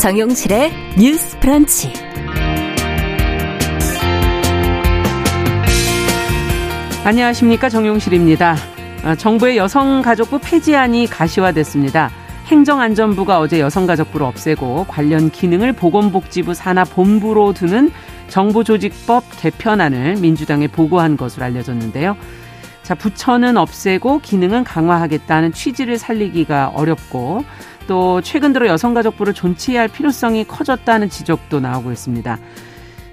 정용실의 뉴스 프런치. 안녕하십니까 정용실입니다. 아, 정부의 여성가족부 폐지안이 가시화됐습니다. 행정안전부가 어제 여성가족부를 없애고 관련 기능을 보건복지부 산하 본부로 두는 정부조직법 개편안을 민주당에 보고한 것으로 알려졌는데요. 자, 부처는 없애고 기능은 강화하겠다는 취지를 살리기가 어렵고 또 최근 들어 여성가족부를 존치해야 할 필요성이 커졌다는 지적도 나오고 있습니다.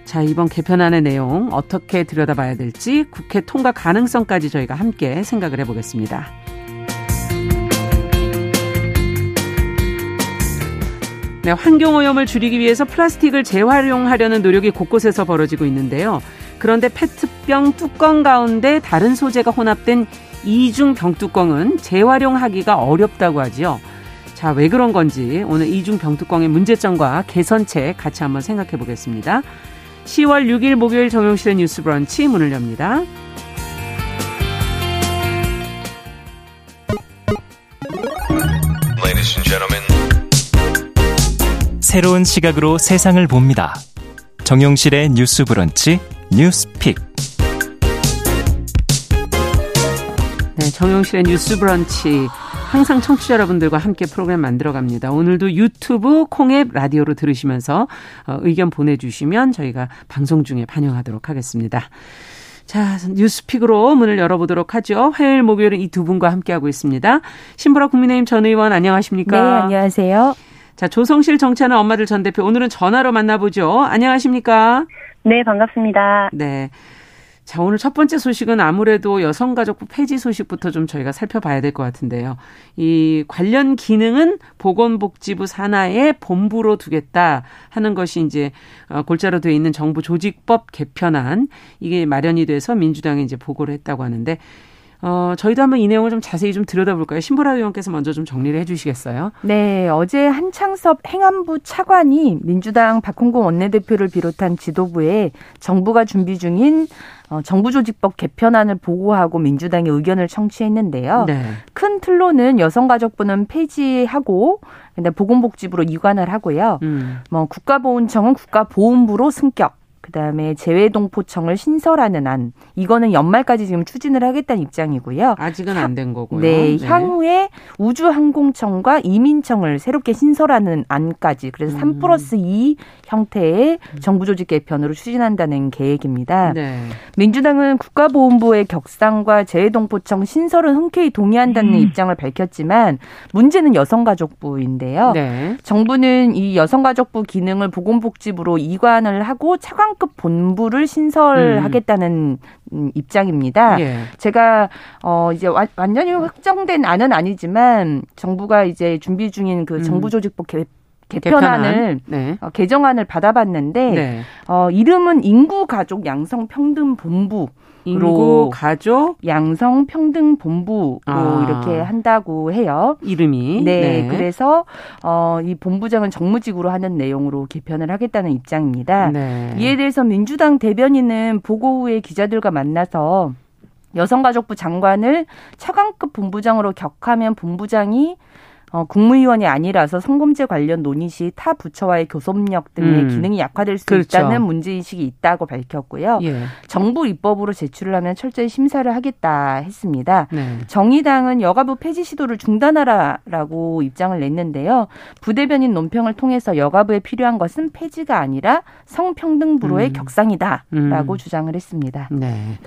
자, 이번 개편안의 내용 어떻게 들여다봐야 될지 국회 통과 가능성까지 저희가 함께 생각을 해보겠습니다. 네, 환경오염을 줄이기 위해서 플라스틱을 재활용하려는 노력이 곳곳에서 벌어지고 있는데요. 그런데 페트병 뚜껑 가운데 다른 소재가 혼합된 이중 병뚜껑은 재활용하기가 어렵다고 하지요. 자, 왜 그런 건지 오늘 이중 병뚜껑의 문제점과 개선책 같이 한번 생각해 보겠습니다. 10월 6일 목요일 정용실의 뉴스 브런치 문을 엽니다. 새로운 시각으로 세상을 봅니다. 정용실의 뉴스 브런치 뉴스 픽. 네, 정용실의 뉴스 브런치. 항상 청취자 여러분들과 함께 프로그램 만들어 갑니다. 오늘도 유튜브 콩앱 라디오로 들으시면서 어, 의견 보내주시면 저희가 방송 중에 반영하도록 하겠습니다. 자, 뉴스픽으로 문을 열어보도록 하죠. 화요일, 목요일은 이 두 분과 함께하고 있습니다. 신보라 국민의힘 전 의원 안녕하십니까? 네, 안녕하세요. 자, 조성실 정치하는 엄마들 전 대표 오늘은 전화로 만나보죠. 안녕하십니까? 네, 반갑습니다. 네. 자, 오늘 첫 번째 소식은 아무래도 여성가족부 폐지 소식부터 좀 저희가 살펴봐야 될 것 같은데요. 이 관련 기능은 보건복지부 산하의 본부로 두겠다 하는 것이 이제 어, 골자로 되어 있는 정부 조직법 개편안 이게 마련이 돼서 민주당이 이제 보고를 했다고 하는데 어, 저희도 한번 이 내용을 좀 자세히 좀 들여다볼까요? 신보라 의원께서 먼저 좀 정리를 해 주시겠어요? 네, 어제 한창섭 행안부 차관이 민주당 박홍근 원내대표를 비롯한 지도부에 정부가 준비 중인 어, 정부조직법 개편안을 보고하고 민주당의 의견을 청취했는데요. 네. 큰 틀로는 여성가족부는 폐지하고 근데 보건복지부로 이관을 하고요. 음. 뭐 국가보훈청은 국가보훈부로 승격. 그다음에 재외동포청을 신설하는 안 이거는 연말까지 지금 추진을 하겠다는 입장이고요. 아직은 안 된 거고요. 네, 네, 향후에 우주항공청과 이민청을 새롭게 신설하는 안까지 그래서 음. 3 플러스 2 형태의 정부 조직 개편으로 추진한다는 계획입니다. 네. 민주당은 국가보훈부의 격상과 재외동포청 신설은 흔쾌히 동의한다는 음. 입장을 밝혔지만 문제는 여성가족부인데요. 네. 정부는 이 여성가족부 기능을 보건복지부로 이관을 하고 차관 급 본부를 신설하겠다는 음. 입장입니다. 예. 제가 어 이제 완전히 확정된 안은 아니지만 정부가 이제 준비 중인 그 음. 정부 조직법 개, 개편안을 개편안. 네. 어, 개정안을 받아봤는데 네. 어, 이름은 인구 가족 양성 평등 본부. 인구 가족 양성 평등 본부로 아. 이렇게 한다고 해요. 이름이 네, 네. 그래서 어, 이 본부장은 정무직으로 하는 내용으로 개편을 하겠다는 입장입니다. 네. 이에 대해서 민주당 대변인은 보고 후에 기자들과 만나서 여성가족부 장관을 차관급 본부장으로 격하면 본부장이 어, 국무위원이 아니라서 성범죄 관련 논의 시 타 부처와의 교섭력 등의 음. 기능이 약화될 수 그렇죠. 있다는 문제인식이 있다고 밝혔고요. 예. 정부 입법으로 제출을 하면 철저히 심사를 하겠다 했습니다. 네. 정의당은 여가부 폐지 시도를 중단하라라고 입장을 냈는데요. 부대변인 논평을 통해서 여가부에 필요한 것은 폐지가 아니라 성평등부로의 음. 격상이다라고 음. 주장을 했습니다. 네.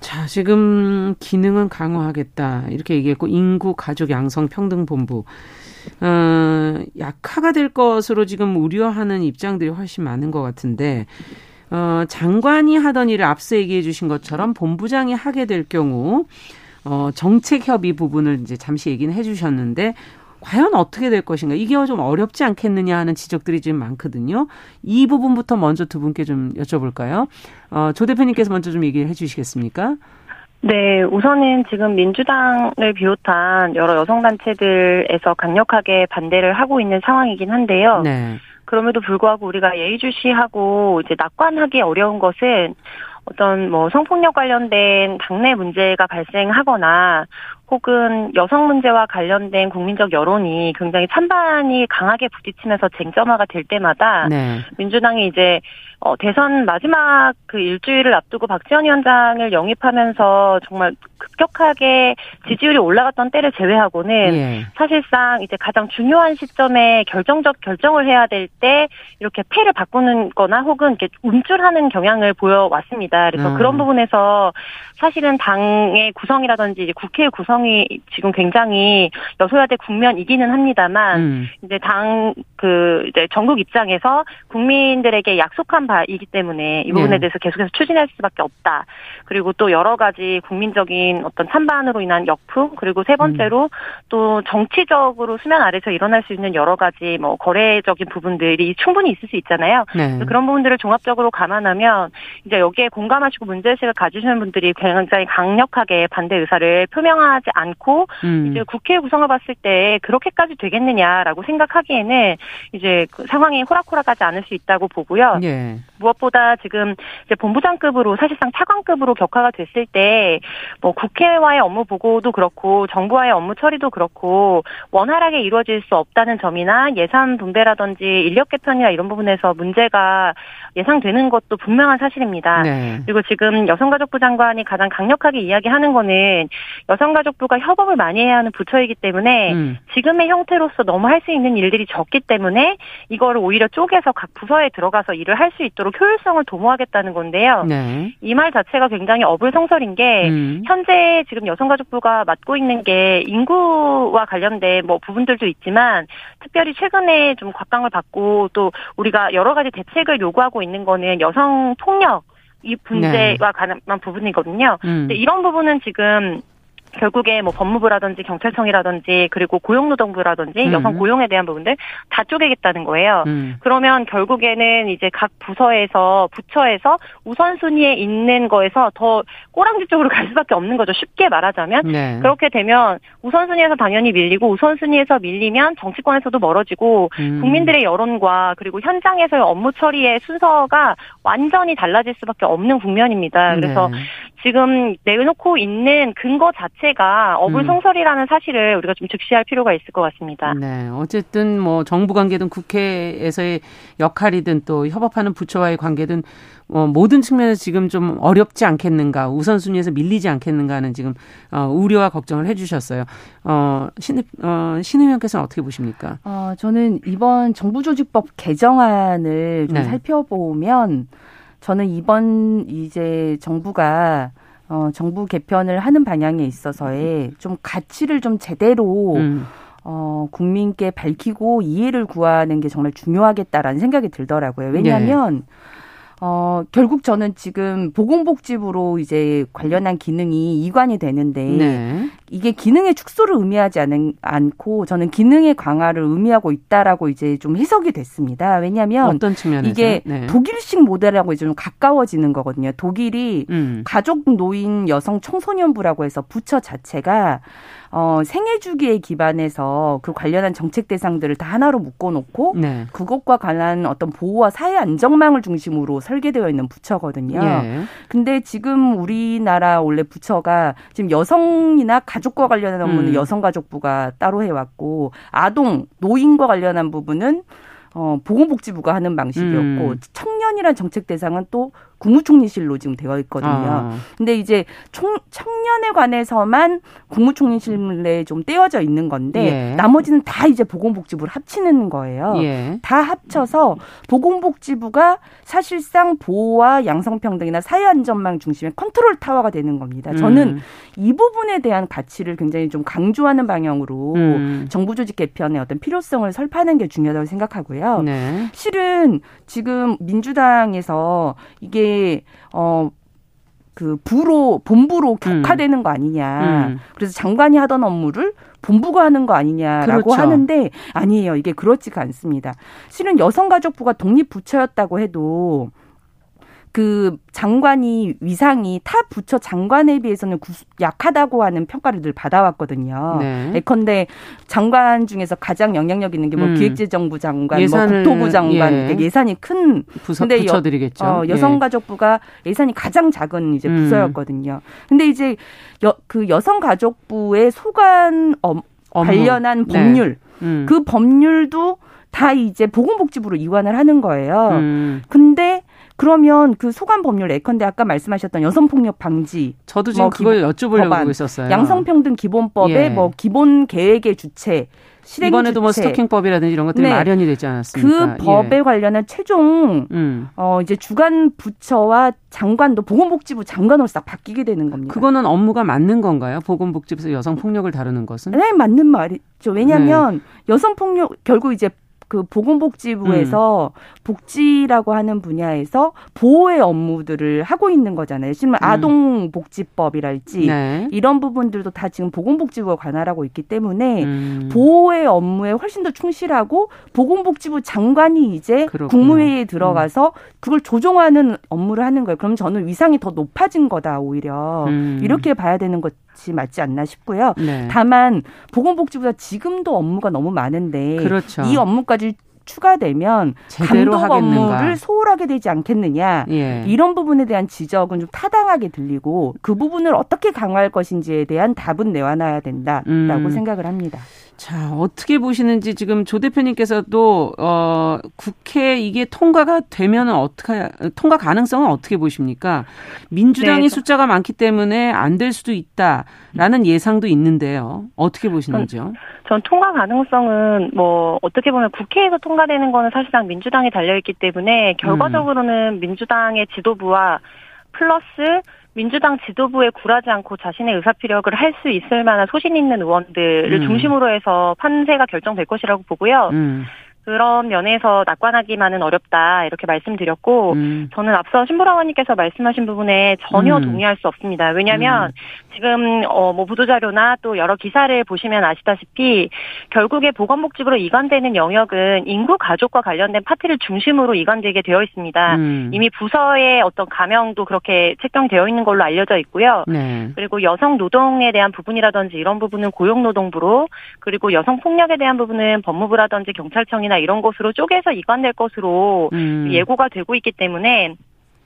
자, 지금 기능은 강화하겠다. 이렇게 얘기했고, 인구, 가족, 양성, 평등 본부. 어, 약화가 될 것으로 지금 우려하는 입장들이 훨씬 많은 것 같은데, 어, 장관이 하던 일을 앞서 얘기해 주신 것처럼 본부장이 하게 될 경우, 어, 정책 협의 부분을 이제 잠시 얘기는 해 주셨는데, 과연 어떻게 될 것인가 이게 좀 어렵지 않겠느냐 하는 지적들이 지금 많거든요. 이 부분부터 먼저 두 분께 좀 여쭤볼까요? 어, 조 대표님께서 먼저 좀 얘기를 해주시겠습니까? 네, 우선은 지금 민주당을 비롯한 여러 여성단체들에서 강력하게 반대를 하고 있는 상황이긴 한데요. 네. 그럼에도 불구하고 우리가 예의주시하고 이제 낙관하기 어려운 것은 어떤 뭐 성폭력 관련된 당내 문제가 발생하거나 혹은 여성 문제와 관련된 국민적 여론이 굉장히 찬반이 강하게 부딪히면서 쟁점화가 될 때마다 네. 민주당이 이제 어, 대선 마지막 그 일주일을 앞두고 박지원 위원장을 영입하면서 정말 급격하게 지지율이 올라갔던 때를 제외하고는 예. 사실상 이제 가장 중요한 시점에 결정적 결정을 해야 될 때 이렇게 패를 바꾸는 거나 혹은 이렇게 움찔하는 경향을 보여왔습니다. 그래서 음. 그런 부분에서 사실은 당의 구성이라든지 국회 구성이 지금 굉장히 여소야대 국면이기는 합니다만 음. 이제 당 그 이제 전국 입장에서 국민들에게 약속한 바이기 때문에 이 부분에 네. 대해서 계속해서 추진할 수밖에 없다. 그리고 또 여러 가지 국민적인 어떤 찬반으로 인한 역풍 그리고 세 번째로 음. 또 정치적으로 수면 아래서 일어날 수 있는 여러 가지 뭐 거래적인 부분들이 충분히 있을 수 있잖아요. 네. 그런 부분들을 종합적으로 감안하면 이제 여기에 공감하시고 문제의식을 가지시는 분들이 굉장히 강력하게 반대 의사를 표명하지 않고 음. 이제 국회 구성을 봤을 때 그렇게까지 되겠느냐라고 생각하기에는 이제 그 상황이 호락호락하지 않을 수 있다고 보고요. 예. 무엇보다 지금 이제 본부장급으로 사실상 차관급으로 격화가 됐을 때 뭐 국회와의 업무 보고도 그렇고 정부와의 업무 처리도 그렇고 원활하게 이루어질 수 없다는 점이나 예산 분배라든지 인력 개편이나 이런 부분에서 문제가 예상되는 것도 분명한 사실입니다. 네. 그리고 지금 여성가족부 장관이 가장 강력하게 이야기하는 거는 여성가족부가 협업을 많이 해야 하는 부처이기 때문에 음. 지금의 형태로서 너무 할 수 있는 일들이 적기 때문에 이거를 오히려 쪼개서 각 부서에 들어가서 일을 할 수 있도록 효율성을 도모하겠다는 건데요. 네. 이말 자체가 굉장히 어불성설인 게 음. 현재 지금 여성가족부가 맡고 있는 게 인구와 관련된 뭐 부분들도 있지만 특별히 최근에 좀 곽강을 받고 또 우리가 여러 가지 대책을 요구하고 있는 거는 여성 폭력 이 문제와 네. 관한 부분이거든요. 음. 근데 이런 부분은 지금 결국에 뭐 법무부라든지 경찰청이라든지 그리고 고용노동부라든지 음. 여성 고용에 대한 부분들 다 쪼개겠다는 거예요. 음. 그러면 결국에는 이제 각 부서에서 부처에서 우선순위에 있는 거에서 더 꼬랑지 쪽으로 갈 수밖에 없는 거죠. 쉽게 말하자면 네. 그렇게 되면 우선순위에서 당연히 밀리고 우선순위에서 밀리면 정치권에서도 멀어지고 음. 국민들의 여론과 그리고 현장에서의 업무 처리의 순서가 완전히 달라질 수밖에 없는 국면입니다. 그래서 네. 지금 내놓고 있는 근거 자체가 어불성설이라는 음. 사실을 우리가 좀 즉시할 필요가 있을 것 같습니다. 네. 어쨌든 뭐 정부 관계든 국회에서의 역할이든 또 협업하는 부처와의 관계든 어, 모든 측면에서 지금 좀 어렵지 않겠는가 우선순위에서 밀리지 않겠는가 하는 지금 어, 우려와 걱정을 해주셨어요. 어, 신, 어, 신 의원께서는 어떻게 보십니까? 어, 저는 이번 정부조직법 개정안을 좀 네. 살펴보면 저는 이번 이제 정부가 어, 정부 개편을 하는 방향에 있어서의 좀 가치를 좀 제대로 음. 어, 국민께 밝히고 이해를 구하는 게 정말 중요하겠다라는 생각이 들더라고요. 왜냐하면 네. 어, 결국 저는 지금 보건복지부로 이제 관련한 기능이 이관이 되는데 네. 이게 기능의 축소를 의미하지 않은, 않고 저는 기능의 강화를 의미하고 있다라고 이제 좀 해석이 됐습니다. 왜냐하면 어떤 측면에서 이게 네. 독일식 모델하고 좀 가까워지는 거거든요. 독일이 음. 가족 노인 여성 청소년부라고 해서 부처 자체가 어, 생애 주기에 기반해서 그 관련한 정책 대상들을 다 하나로 묶어놓고 네. 그것과 관한 어떤 보호와 사회 안정망을 중심으로 설계되어 있는 부처거든요. 예. 근데 지금 우리나라 원래 부처가 지금 여성이나 가족과 관련한 업무는 음. 여성가족부가 따로 해왔고 아동 노인과 관련한 부분은 어, 보건복지부가 하는 방식이었고 음. 청년이란 정책 대상은 또 국무총리실로 지금 되어 있거든요. 아. 근데 이제 총, 청년에 관해서만 국무총리실에 좀 떼어져 있는 건데 예. 나머지는 다 이제 보건복지부를 합치는 거예요. 예. 다 합쳐서 보건복지부가 사실상 보호와 양성평등이나 사회안전망 중심의 컨트롤 타워가 되는 겁니다. 저는 음. 이 부분에 대한 가치를 굉장히 좀 강조하는 방향으로 음. 정부 조직 개편의 어떤 필요성을 설파하는 게 중요하다고 생각하고요. 네. 실은 지금 민주당에서 이게 어, 그 부로 본부로 음. 격화되는 음. 거 아니냐. 음. 그래서 장관이 하던 업무를 본부가 하는 거 아니냐라고 그렇죠. 하는데 아니에요. 이게 그렇지가 않습니다. 실은 여성가족부가 독립 부처였다고 해도 그 장관이 위상이 타 부처 장관에 비해서는 약하다고 하는 평가를 늘 받아왔거든요. 네. 예컨대 장관 중에서 가장 영향력 있는 게뭐 음. 기획재정부 장관, 뭐 국토부 장관 예. 예산이 큰 부서, 근데 부처들이겠죠. 여, 어, 예. 여성가족부가 예. 예산이 가장 작은 이제 음. 부서였거든요. 음. 근데 이제 여, 그 여성가족부의 소관 어, 관련한 네. 법률 네. 음. 그 법률도 다 이제 보건복지부로 이관을 하는 거예요. 음. 근데 그러면 그 소관 법률 예컨대 아까 말씀하셨던 여성 폭력 방지 저도 지금 뭐 그걸 여쭤보려고 법안, 있었어요. 양성평등 기본법의 예. 뭐 기본 계획의 주체 이번에도 뭐 스토킹법이라든지 이런 것들이 네. 마련이 되지 않았습니까? 그 법에 예. 관련한 최종 음. 어 이제 주간 부처와 장관도 보건복지부 장관으로 싹 바뀌게 되는 겁니다. 그거는 업무가 맞는 건가요? 보건복지부에서 여성 폭력을 다루는 것은? 네, 맞는 말이죠. 왜냐하면 네. 여성 폭력 결국 이제 그 보건복지부에서 음. 복지라고 하는 분야에서 보호의 업무들을 하고 있는 거잖아요. 지금 음. 아동복지법이랄지 네. 이런 부분들도 다 지금 보건복지부가 관할하고 있기 때문에 음. 보호의 업무에 훨씬 더 충실하고 보건복지부 장관이 이제 그렇구나. 국무회의에 들어가서 음. 그걸 조정하는 업무를 하는 거예요. 그럼 저는 위상이 더 높아진 거다 오히려 음. 이렇게 봐야 되는 것 것이 맞지 않나 싶고요. 네. 다만 보건복지부가 지금도 업무가 너무 많은데 그렇죠. 이 업무까지 추가되면 감독 하겠는가. 업무를 소홀하게 되지 않겠느냐 예. 이런 부분에 대한 지적은 좀 타당하게 들리고 그 부분을 어떻게 강화할 것인지에 대한 답은 내놔야 된다라고 음. 생각을 합니다. 자, 어떻게 보시는지 지금 조 대표님께서도 어 국회 이게 통과가 되면은 어떻게 통과 가능성은 어떻게 보십니까? 민주당이 네. 숫자가 많기 때문에 안 될 수도 있다라는 예상도 있는데요. 어떻게 보시는지요? 전 통과 가능성은 뭐 어떻게 보면 국회에서 통과되는 거는 사실상 민주당이 달려 있기 때문에 결과적으로는 음. 민주당의 지도부와 플러스 민주당 지도부에 굴하지 않고 자신의 의사피력을 할 수 있을 만한 소신 있는 의원들을 음. 중심으로 해서 판세가 결정될 것이라고 보고요. 음. 그런 면에서 낙관하기만은 어렵다 이렇게 말씀드렸고 음. 저는 앞서 신보라원님께서 말씀하신 부분에 전혀 음. 동의할 수 없습니다. 왜냐하면 음. 지금 어 뭐 보도 자료나 또 여러 기사를 보시면 아시다시피 결국에 보건복지부로 이관되는 영역은 인구 가족과 관련된 파트를 중심으로 이관되게 되어 있습니다. 음. 이미 부서의 어떤 가명도 그렇게 책정되어 있는 걸로 알려져 있고요. 네. 그리고 여성 노동에 대한 부분이라든지 이런 부분은 고용노동부로 그리고 여성 폭력에 대한 부분은 법무부라든지 경찰청이나 이런 곳으로 쪼개서 이관될 것으로 음. 예고가 되고 있기 때문에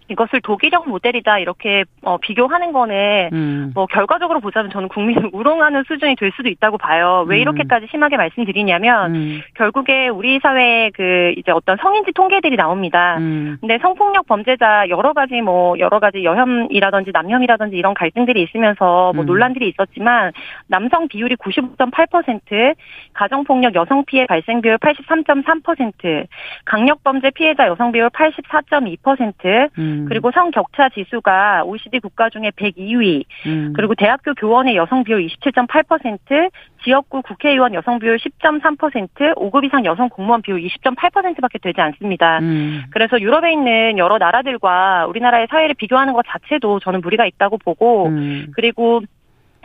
이것을 독일형 모델이다 이렇게 어, 비교하는 거는 음. 뭐 결과적으로 보자면 저는 국민을 우롱하는 수준이 될 수도 있다고 봐요. 왜 음. 이렇게까지 심하게 말씀드리냐면 음. 결국에 우리 사회에 그 이제 어떤 성인지 통계들이 나옵니다. 음. 근데 성폭력 범죄자 여러 가지 뭐 여러 가지 여혐이라든지 남혐이라든지 이런 갈등들이 있으면서 뭐 음. 논란들이 있었지만 남성 비율이 95.8%, 가정폭력 여성 피해 발생 비율 83.3%, 강력범죄 피해자 여성 비율 84.2%, 음. 그리고 성 격차 지수가 OECD 국가 중에 102위. 음. 그리고 대학교 교원의 여성 비율 27.8%, 지역구 국회의원 여성 비율 10.3%, 5급 이상 여성 공무원 비율 20.8%밖에 되지 않습니다. 음. 그래서 유럽에 있는 여러 나라들과 우리나라의 사회를 비교하는 것 자체도 저는 무리가 있다고 보고 음. 그리고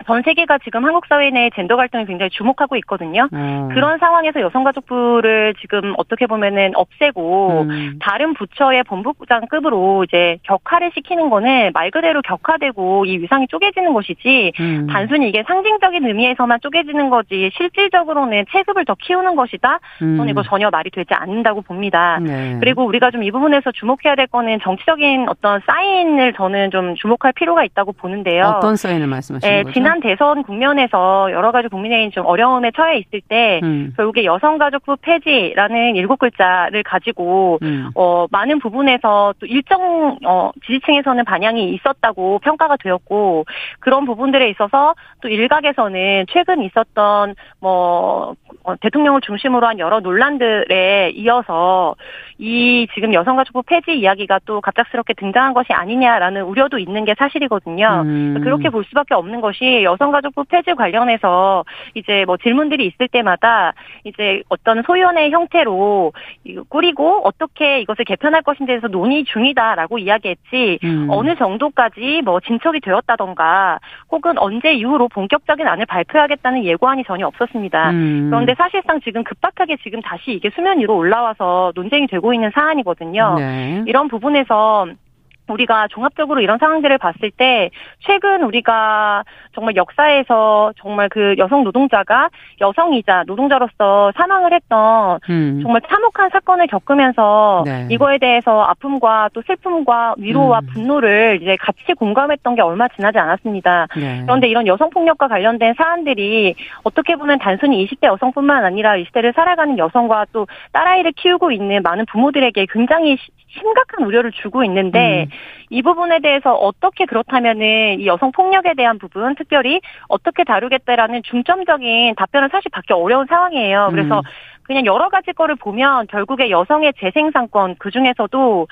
전 세계가 지금 한국 사회 내 젠더 갈등을 굉장히 주목하고 있거든요. 음. 그런 상황에서 여성가족부를 지금 어떻게 보면은 없애고 음. 다른 부처의 본부장급으로 이제 격화를 시키는 거는 말 그대로 격화되고 이 위상이 쪼개지는 것이지 음. 단순히 이게 상징적인 의미에서만 쪼개지는 거지 실질적으로는 체급을 더 키우는 것이다. 저는 음. 이거 전혀 말이 되지 않는다고 봅니다. 네. 그리고 우리가 좀 이 부분에서 주목해야 될 거는 정치적인 어떤 사인을 저는 좀 주목할 필요가 있다고 보는데요. 어떤 사인을 말씀하시는 네, 거죠? 지난 대선 국면에서 여러 가지 국민의힘 좀 어려움에 처해 있을 때 음. 결국에 여성가족부 폐지라는 일곱 글자를 가지고 음. 어 많은 부분에서 또 일정 어 지지층에서는 반향이 있었다고 평가가 되었고 그런 부분들에 있어서 또 일각에서는 최근 있었던 뭐 어, 대통령을 중심으로 한 여러 논란들에 이어서 이 지금 여성가족부 폐지 이야기가 또 갑작스럽게 등장한 것이 아니냐라는 우려도 있는 게 사실이거든요. 음. 그렇게 볼 수밖에 없는 것이 여성가족부 폐지 관련해서 이제 뭐 질문들이 있을 때마다 이제 어떤 소위원회 형태로 꾸리고 어떻게 이것을 개편할 것인지에 대해서 논의 중이다라고 이야기했지 음. 어느 정도까지 뭐 진척이 되었다던가 혹은 언제 이후로 본격적인 안을 발표하겠다는 예고안이 전혀 없었습니다. 음. 그런데 사실상 지금 급박하게 지금 다시 이게 수면 위로 올라와서 논쟁이 되고 있는 사안이거든요. 네. 이런 부분에서 우리가 종합적으로 이런 상황들을 봤을 때 최근 우리가 정말 역사에서 정말 그 여성 노동자가 여성이자 노동자로서 사망을 했던 음. 정말 참혹한 사건을 겪으면서 네. 이거에 대해서 아픔과 또 슬픔과 위로와 음. 분노를 이제 같이 공감했던 게 얼마 지나지 않았습니다. 네. 그런데 이런 여성 폭력과 관련된 사안들이 어떻게 보면 단순히 20대 여성뿐만 아니라 20대를 살아가는 여성과 또 딸아이를 키우고 있는 많은 부모들에게 굉장히 심각한 우려를 주고 있는데 음. 이 부분에 대해서 어떻게 그렇다면은 이 여성 폭력에 대한 부분 특별히 어떻게 다루겠다라는 중점적인 답변을 사실 받기 어려운 상황이에요. 그래서 음. 그냥 여러 가지 거를 보면 결국에 여성의 재생산권 그 중에서도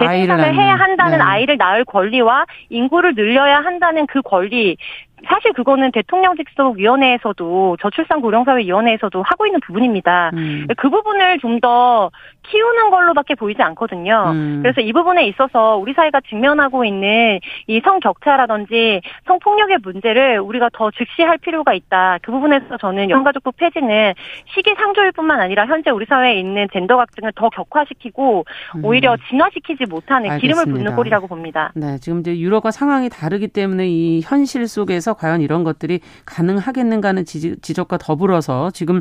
재생산을 해야 한다는 네. 아이를 낳을 권리와 인구를 늘려야 한다는 그 권리 사실 그거는 대통령 직속 위원회에서도 저출산 고령사회 위원회에서도 하고 있는 부분입니다. 음. 그 부분을 좀 더 키우는 걸로밖에 보이지 않거든요. 음. 그래서 이 부분에 있어서 우리 사회가 직면하고 있는 이 성격차라든지 성폭력의 문제를 우리가 더 즉시할 필요가 있다. 그 부분에서 저는 여성가족부 폐지는 시기상조일 뿐만 아니라 현재 우리 사회에 있는 젠더 갈등을 더 격화시키고 음. 오히려 진화시키지 못하는 알겠습니다. 기름을 붓는 꼴이라고 봅니다. 네, 지금 이제 유럽과 상황이 다르기 때문에 이 현실 속에서 과연 이런 것들이 가능하겠는가는 지적과 더불어서 지금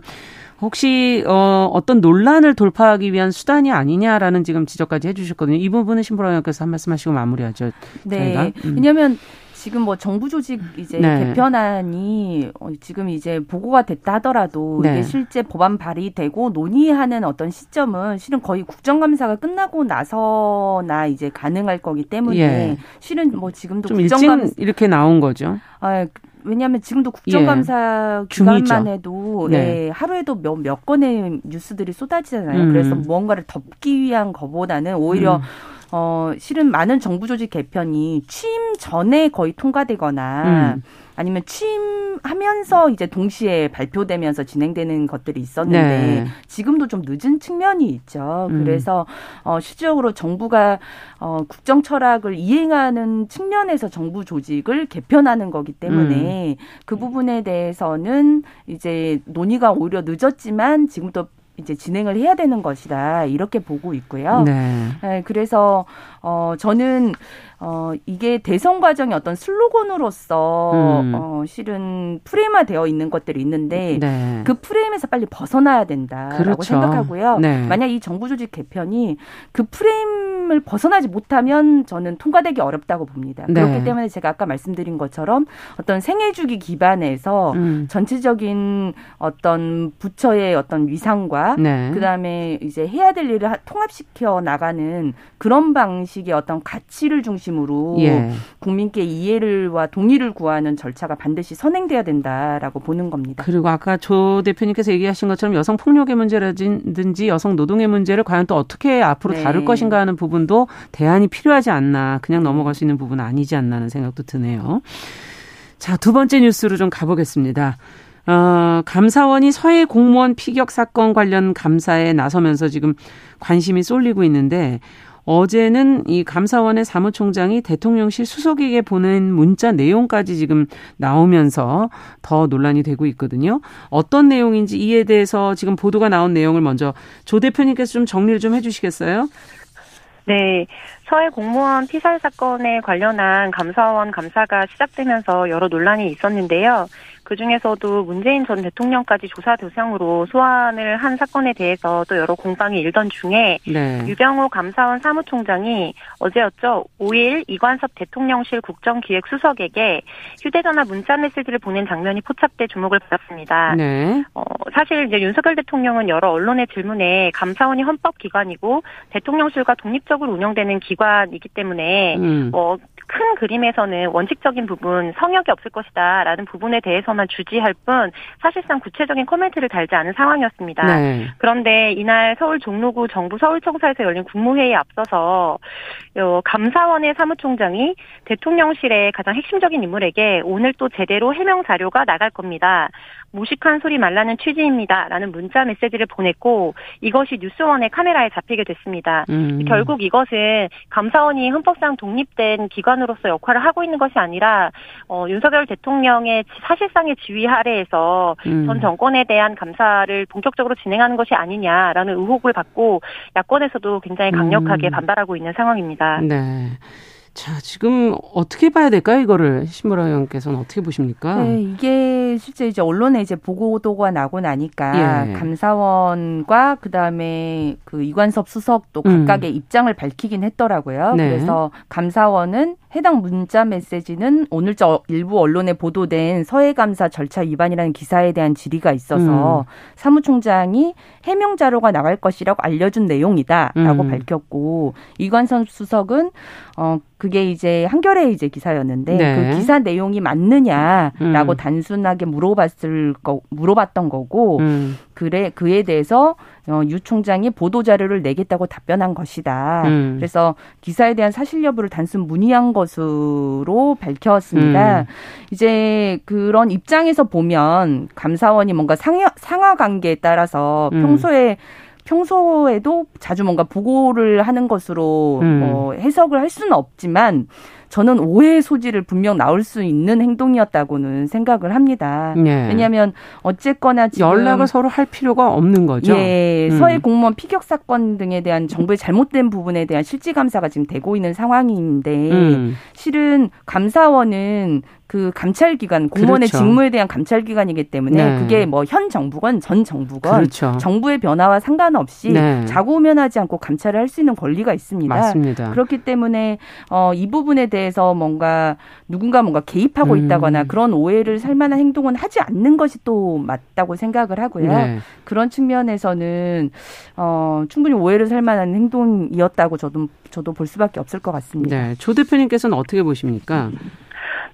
혹시 어, 어떤 논란을 돌파하기 위한 수단이 아니냐라는 지금 지적까지 해주셨거든요. 이 부분은 신보라님께서 한 말씀하시고 마무리하죠. 네, 저희가. 음. 왜냐하면 지금 뭐 정부 조직 이제 네. 개편안이 어, 지금 이제 보고가 됐다 하더라도 네. 이게 실제 법안 발의되고 논의하는 어떤 시점은 실은 거의 국정감사가 끝나고 나서나 이제 가능할 거기 때문에 예. 실은 뭐 지금도 국정감 이렇게 나온 거죠. 아, 왜냐하면 지금도 국정감사 예. 기간만 해도 네. 예, 하루에도 몇, 몇 건의 뉴스들이 쏟아지잖아요. 음. 그래서 무언가를 덮기 위한 것보다는 오히려 음. 어, 실은 많은 정부 조직 개편이 취임 전에 거의 통과되거나 음. 아니면 취임하면서 이제 동시에 발표되면서 진행되는 것들이 있었는데 네. 지금도 좀 늦은 측면이 있죠. 음. 그래서 어 실질적으로 정부가 어 국정 철학을 이행하는 측면에서 정부 조직을 개편하는 거기 때문에 음. 그 부분에 대해서는 이제 논의가 오히려 늦었지만 지금도 이제 진행을 해야 되는 것이다 이렇게 보고 있고요. 네. 네 그래서 어 저는 어, 이게 대선 과정의 어떤 슬로건으로서 음. 어, 실은 프레임화되어 있는 것들이 있는데 네. 그 프레임에서 빨리 벗어나야 된다라고 그렇죠. 생각하고요. 네. 만약 이 정부 조직 개편이 그 프레임을 벗어나지 못하면 저는 통과되기 어렵다고 봅니다. 네. 그렇기 때문에 제가 아까 말씀드린 것처럼 어떤 생애 주기 기반에서 음. 전체적인 어떤 부처의 어떤 위상과 네. 그다음에 이제 해야 될 일을 통합시켜 나가는 그런 방식 의 어떤 가치를 중심 중심으로 예. 국민께 이해를와 동의를 구하는 절차가 반드시 선행돼야 된다라고 보는 겁니다. 그리고 아까 조 대표님께서 얘기하신 것처럼 여성 폭력의 문제라든지 여성 노동의 문제를 과연 또 어떻게 앞으로 네. 다룰 것인가 하는 부분도 대안이 필요하지 않나 그냥 넘어갈 수 있는 부분은 아니지 않나 하는 생각도 드네요. 자, 두 번째 뉴스로 좀 가보겠습니다. 어, 감사원이 서해 공무원 피격 사건 관련 감사에 나서면서 지금 관심이 쏠리고 있는데 어제는 이 감사원의 사무총장이 대통령실 수석에게 보낸 문자 내용까지 지금 나오면서 더 논란이 되고 있거든요. 어떤 내용인지 이에 대해서 지금 보도가 나온 내용을 먼저 조 대표님께서 좀 정리를 좀 해주시겠어요? 네. 서해 공무원 피살 사건에 관련한 감사원 감사가 시작되면서 여러 논란이 있었는데요. 그 중에서도 문재인 전 대통령까지 조사 대상으로 소환을 한 사건에 대해서 또 여러 공방이 일던 중에 네. 유병호 감사원 사무총장이 어제였죠. 5일 이관섭 대통령실 국정기획수석에게 휴대전화 문자 메시지를 보낸 장면이 포착돼 주목을 받았습니다. 네. 어, 사실 이제 윤석열 대통령은 여러 언론의 질문에 감사원이 헌법기관이고 대통령실과 독립적으로 운영되는 기관이기 때문에 음. 어, 큰 그림에서는 원칙적인 부분 성역이 없을 것이다라는 부분에 대해서만 주지할 뿐 사실상 구체적인 코멘트를 달지 않은 상황이었습니다. 네. 그런데 이날 서울 종로구 정부 서울청사에서 열린 국무회의에 앞서서 감사원의 사무총장이 대통령실의 가장 핵심적인 인물에게 오늘 또 제대로 해명 자료가 나갈 겁니다. 무식한 소리 말라는 취지입니다. 라는 문자 메시지를 보냈고 이것이 뉴스원의 카메라에 잡히게 됐습니다. 음. 결국 이것은 감사원이 헌법상 독립된 기관으로서 역할을 하고 있는 것이 아니라 어, 윤석열 대통령의 사실상의 지휘 하에서 음. 전 정권에 대한 감사를 본격적으로 진행하는 것이 아니냐라는 의혹을 받고 야권에서도 굉장히 강력하게 음. 반발하고 있는 상황입니다. 네. 자, 지금 어떻게 봐야 될까요? 이거를 신보라 의원께서는 어떻게 보십니까? 네, 이게 실제 이제 언론에 이제 보고도가 나고 나니까 예. 감사원과 그다음에 그 이관섭 수석도 음. 각각의 음. 입장을 밝히긴 했더라고요. 네. 그래서 감사원은 해당 문자 메시지는 오늘 저 일부 언론에 보도된 서해 감사 절차 위반이라는 기사에 대한 질의가 있어서 음. 사무총장이 해명 자료가 나갈 것이라고 알려준 내용이다라고 음. 밝혔고 이관선 수석은 어 그게 이제 한겨레 이제 기사였는데 네. 그 기사 내용이 맞느냐라고 음. 단순하게 물어봤을 거 물어봤던 거고 음. 그래 그에 대해서 어, 유 총장이 보도 자료를 내겠다고 답변한 것이다. 음. 그래서 기사에 대한 사실 여부를 단순 문의한 것으로 밝혔습니다. 음. 이제 그런 입장에서 보면 감사원이 뭔가 상하, 상하 관계에 따라서 음. 평소에 평소에도 자주 뭔가 보고를 하는 것으로 음. 어, 해석을 할 수는 없지만 저는 오해의 소지를 분명 나올 수 있는 행동이었다고는 생각을 합니다. 네. 왜냐하면 어쨌거나 지금 연락을 서로 할 필요가 없는 거죠. 예, 음. 서해 공무원 피격 사건 등에 대한 정부의 잘못된 부분에 대한 실질 감사가 지금 되고 있는 상황인데 음. 실은 감사원은 그 감찰 기관 공무원의 그렇죠. 직무에 대한 감찰 기관이기 때문에 네. 그게 뭐 현 정부건 전 정부건 그렇죠. 정부의 변화와 상관없이 네. 자고면하지 않고 감찰을 할 수 있는 권리가 있습니다. 맞습니다. 그렇기 때문에 어, 이 부분에 대해서 뭔가 누군가 뭔가 개입하고 음. 있다거나 그런 오해를 살 만한 행동은 하지 않는 것이 또 맞다고 생각을 하고요. 네. 그런 측면에서는 어, 충분히 오해를 살 만한 행동이었다고 저도 저도 볼 수밖에 없을 것 같습니다. 네. 조 대표님께서는 어떻게 보십니까?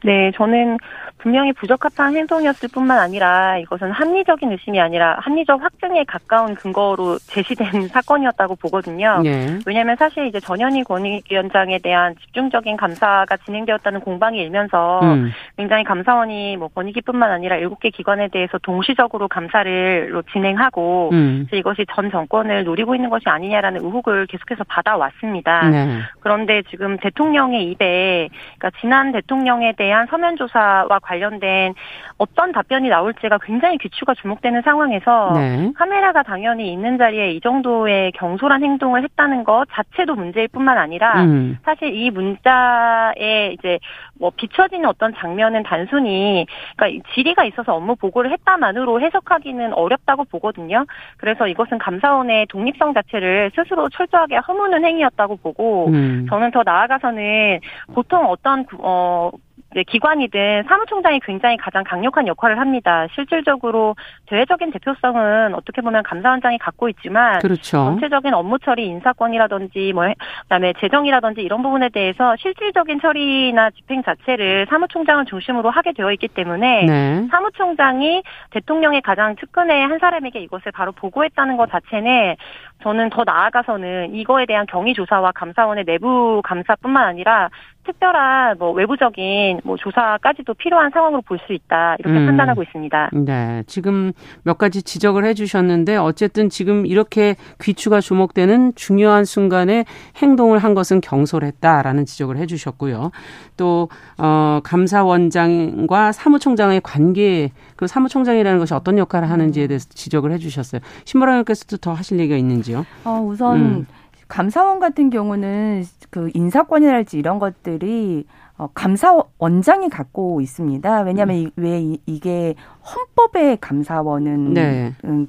네, 저는 분명히 부적합한 행동이었을 뿐만 아니라 이것은 합리적인 의심이 아니라 합리적 확증에 가까운 근거로 제시된 사건이었다고 보거든요. 네. 왜냐하면 사실 이제 전현희 권익위원장에 대한 집중적인 감사가 진행되었다는 공방이 일면서 음. 굉장히 감사원이 뭐 권익위뿐만 아니라 일곱 개 기관에 대해서 동시적으로 감사를 진행하고 음. 이것이 전 정권을 노리고 있는 것이 아니냐라는 의혹을 계속해서 받아왔습니다. 네. 그런데 지금 대통령의 입에 그러니까 지난 대통령에 대한 서면 조사와 관련된 어떤 답변이 나올지가 굉장히 귀추가 주목되는 상황에서 네. 카메라가 당연히 있는 자리에 이 정도의 경솔한 행동을 했다는 것 자체도 문제일 뿐만 아니라 음. 사실 이 문자에 이제 뭐 비춰지는 어떤 장면은 단순히 그러니까 질의가 있어서 업무 보고를 했다만으로 해석하기는 어렵다고 보거든요. 그래서 이것은 감사원의 독립성 자체를 스스로 철저하게 허무는 행위였다고 보고 음. 저는 더 나아가서는 보통 어떤 어 네, 기관이든 사무총장이 굉장히 가장 강력한 역할을 합니다. 실질적으로 대외적인 대표성은 어떻게 보면 감사원장이 갖고 있지만 그렇죠. 전체적인 업무 처리, 인사권이라든지 뭐 그다음에 재정이라든지 이런 부분에 대해서 실질적인 처리나 집행 자체를 사무총장을 중심으로 하게 되어 있기 때문에 네. 사무총장이 대통령의 가장 측근의 한 사람에게 이것을 바로 보고했다는 것 자체는 저는 더 나아가서는 이거에 대한 경위 조사와 감사원의 내부 감사뿐만 아니라 특별한 뭐 외부적인 뭐 조사까지도 필요한 상황으로 볼 수 있다 이렇게 음. 판단하고 있습니다. 네, 지금 몇 가지 지적을 해주셨는데 어쨌든 지금 이렇게 귀추가 주목되는 중요한 순간에 행동을 한 것은 경솔했다라는 지적을 해주셨고요. 또 어, 감사원장과 사무총장의 관계 그 사무총장이라는 것이 어떤 역할을 하는지에 대해서 지적을 해주셨어요. 신보라 의원께서도 더 하실 얘기가 있는지 요? 어, 우선 음. 감사원 같은 경우는 그 인사권이랄지 이런 것들이 어, 감사원장이 갖고 있습니다. 왜냐하면 음. 왜 이, 이게 헌법의 감사원은 네. 음,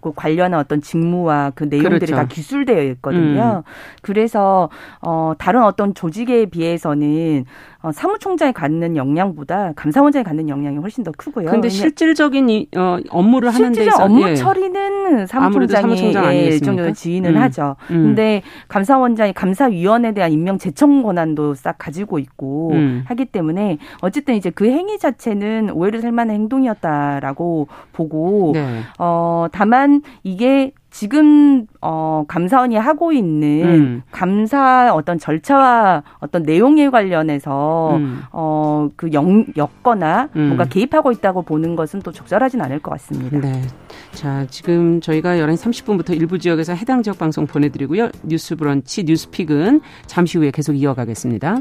그 관련한 어떤 직무와 그 내용들이 그렇죠. 다 기술되어 있거든요. 음. 그래서 어 다른 어떤 조직에 비해서는 어, 사무총장이 갖는 역량보다 감사원장이 갖는 역량이 훨씬 더 크고요. 그런데 실질적인 이, 어, 업무를 하는 데 있어 업무 예. 처리는 사무총장이 사무총장 예, 정도 지휘는 음. 하죠. 음. 근데 감사원장이 감사위원에 대한 임명 제청 권한도 싹 가지고 있고 음. 하기 때문에 어쨌든 이제 그 행위 자체는 오해를 살 만한 행동이었다라고 보고 네. 어 다만 이게 지금 어 감사원이 하고 있는 음. 감사 어떤 절차와 어떤 내용에 관련해서 음. 어그 엮거나 음. 뭔가 개입하고 있다고 보는 것은 또 적절하진 않을 것 같습니다. 네. 자, 지금 저희가 11시 30분부터 일부 지역에서 해당 지역 방송 보내 드리고요. 뉴스 브런치, 뉴스픽은 잠시 후에 계속 이어가겠습니다.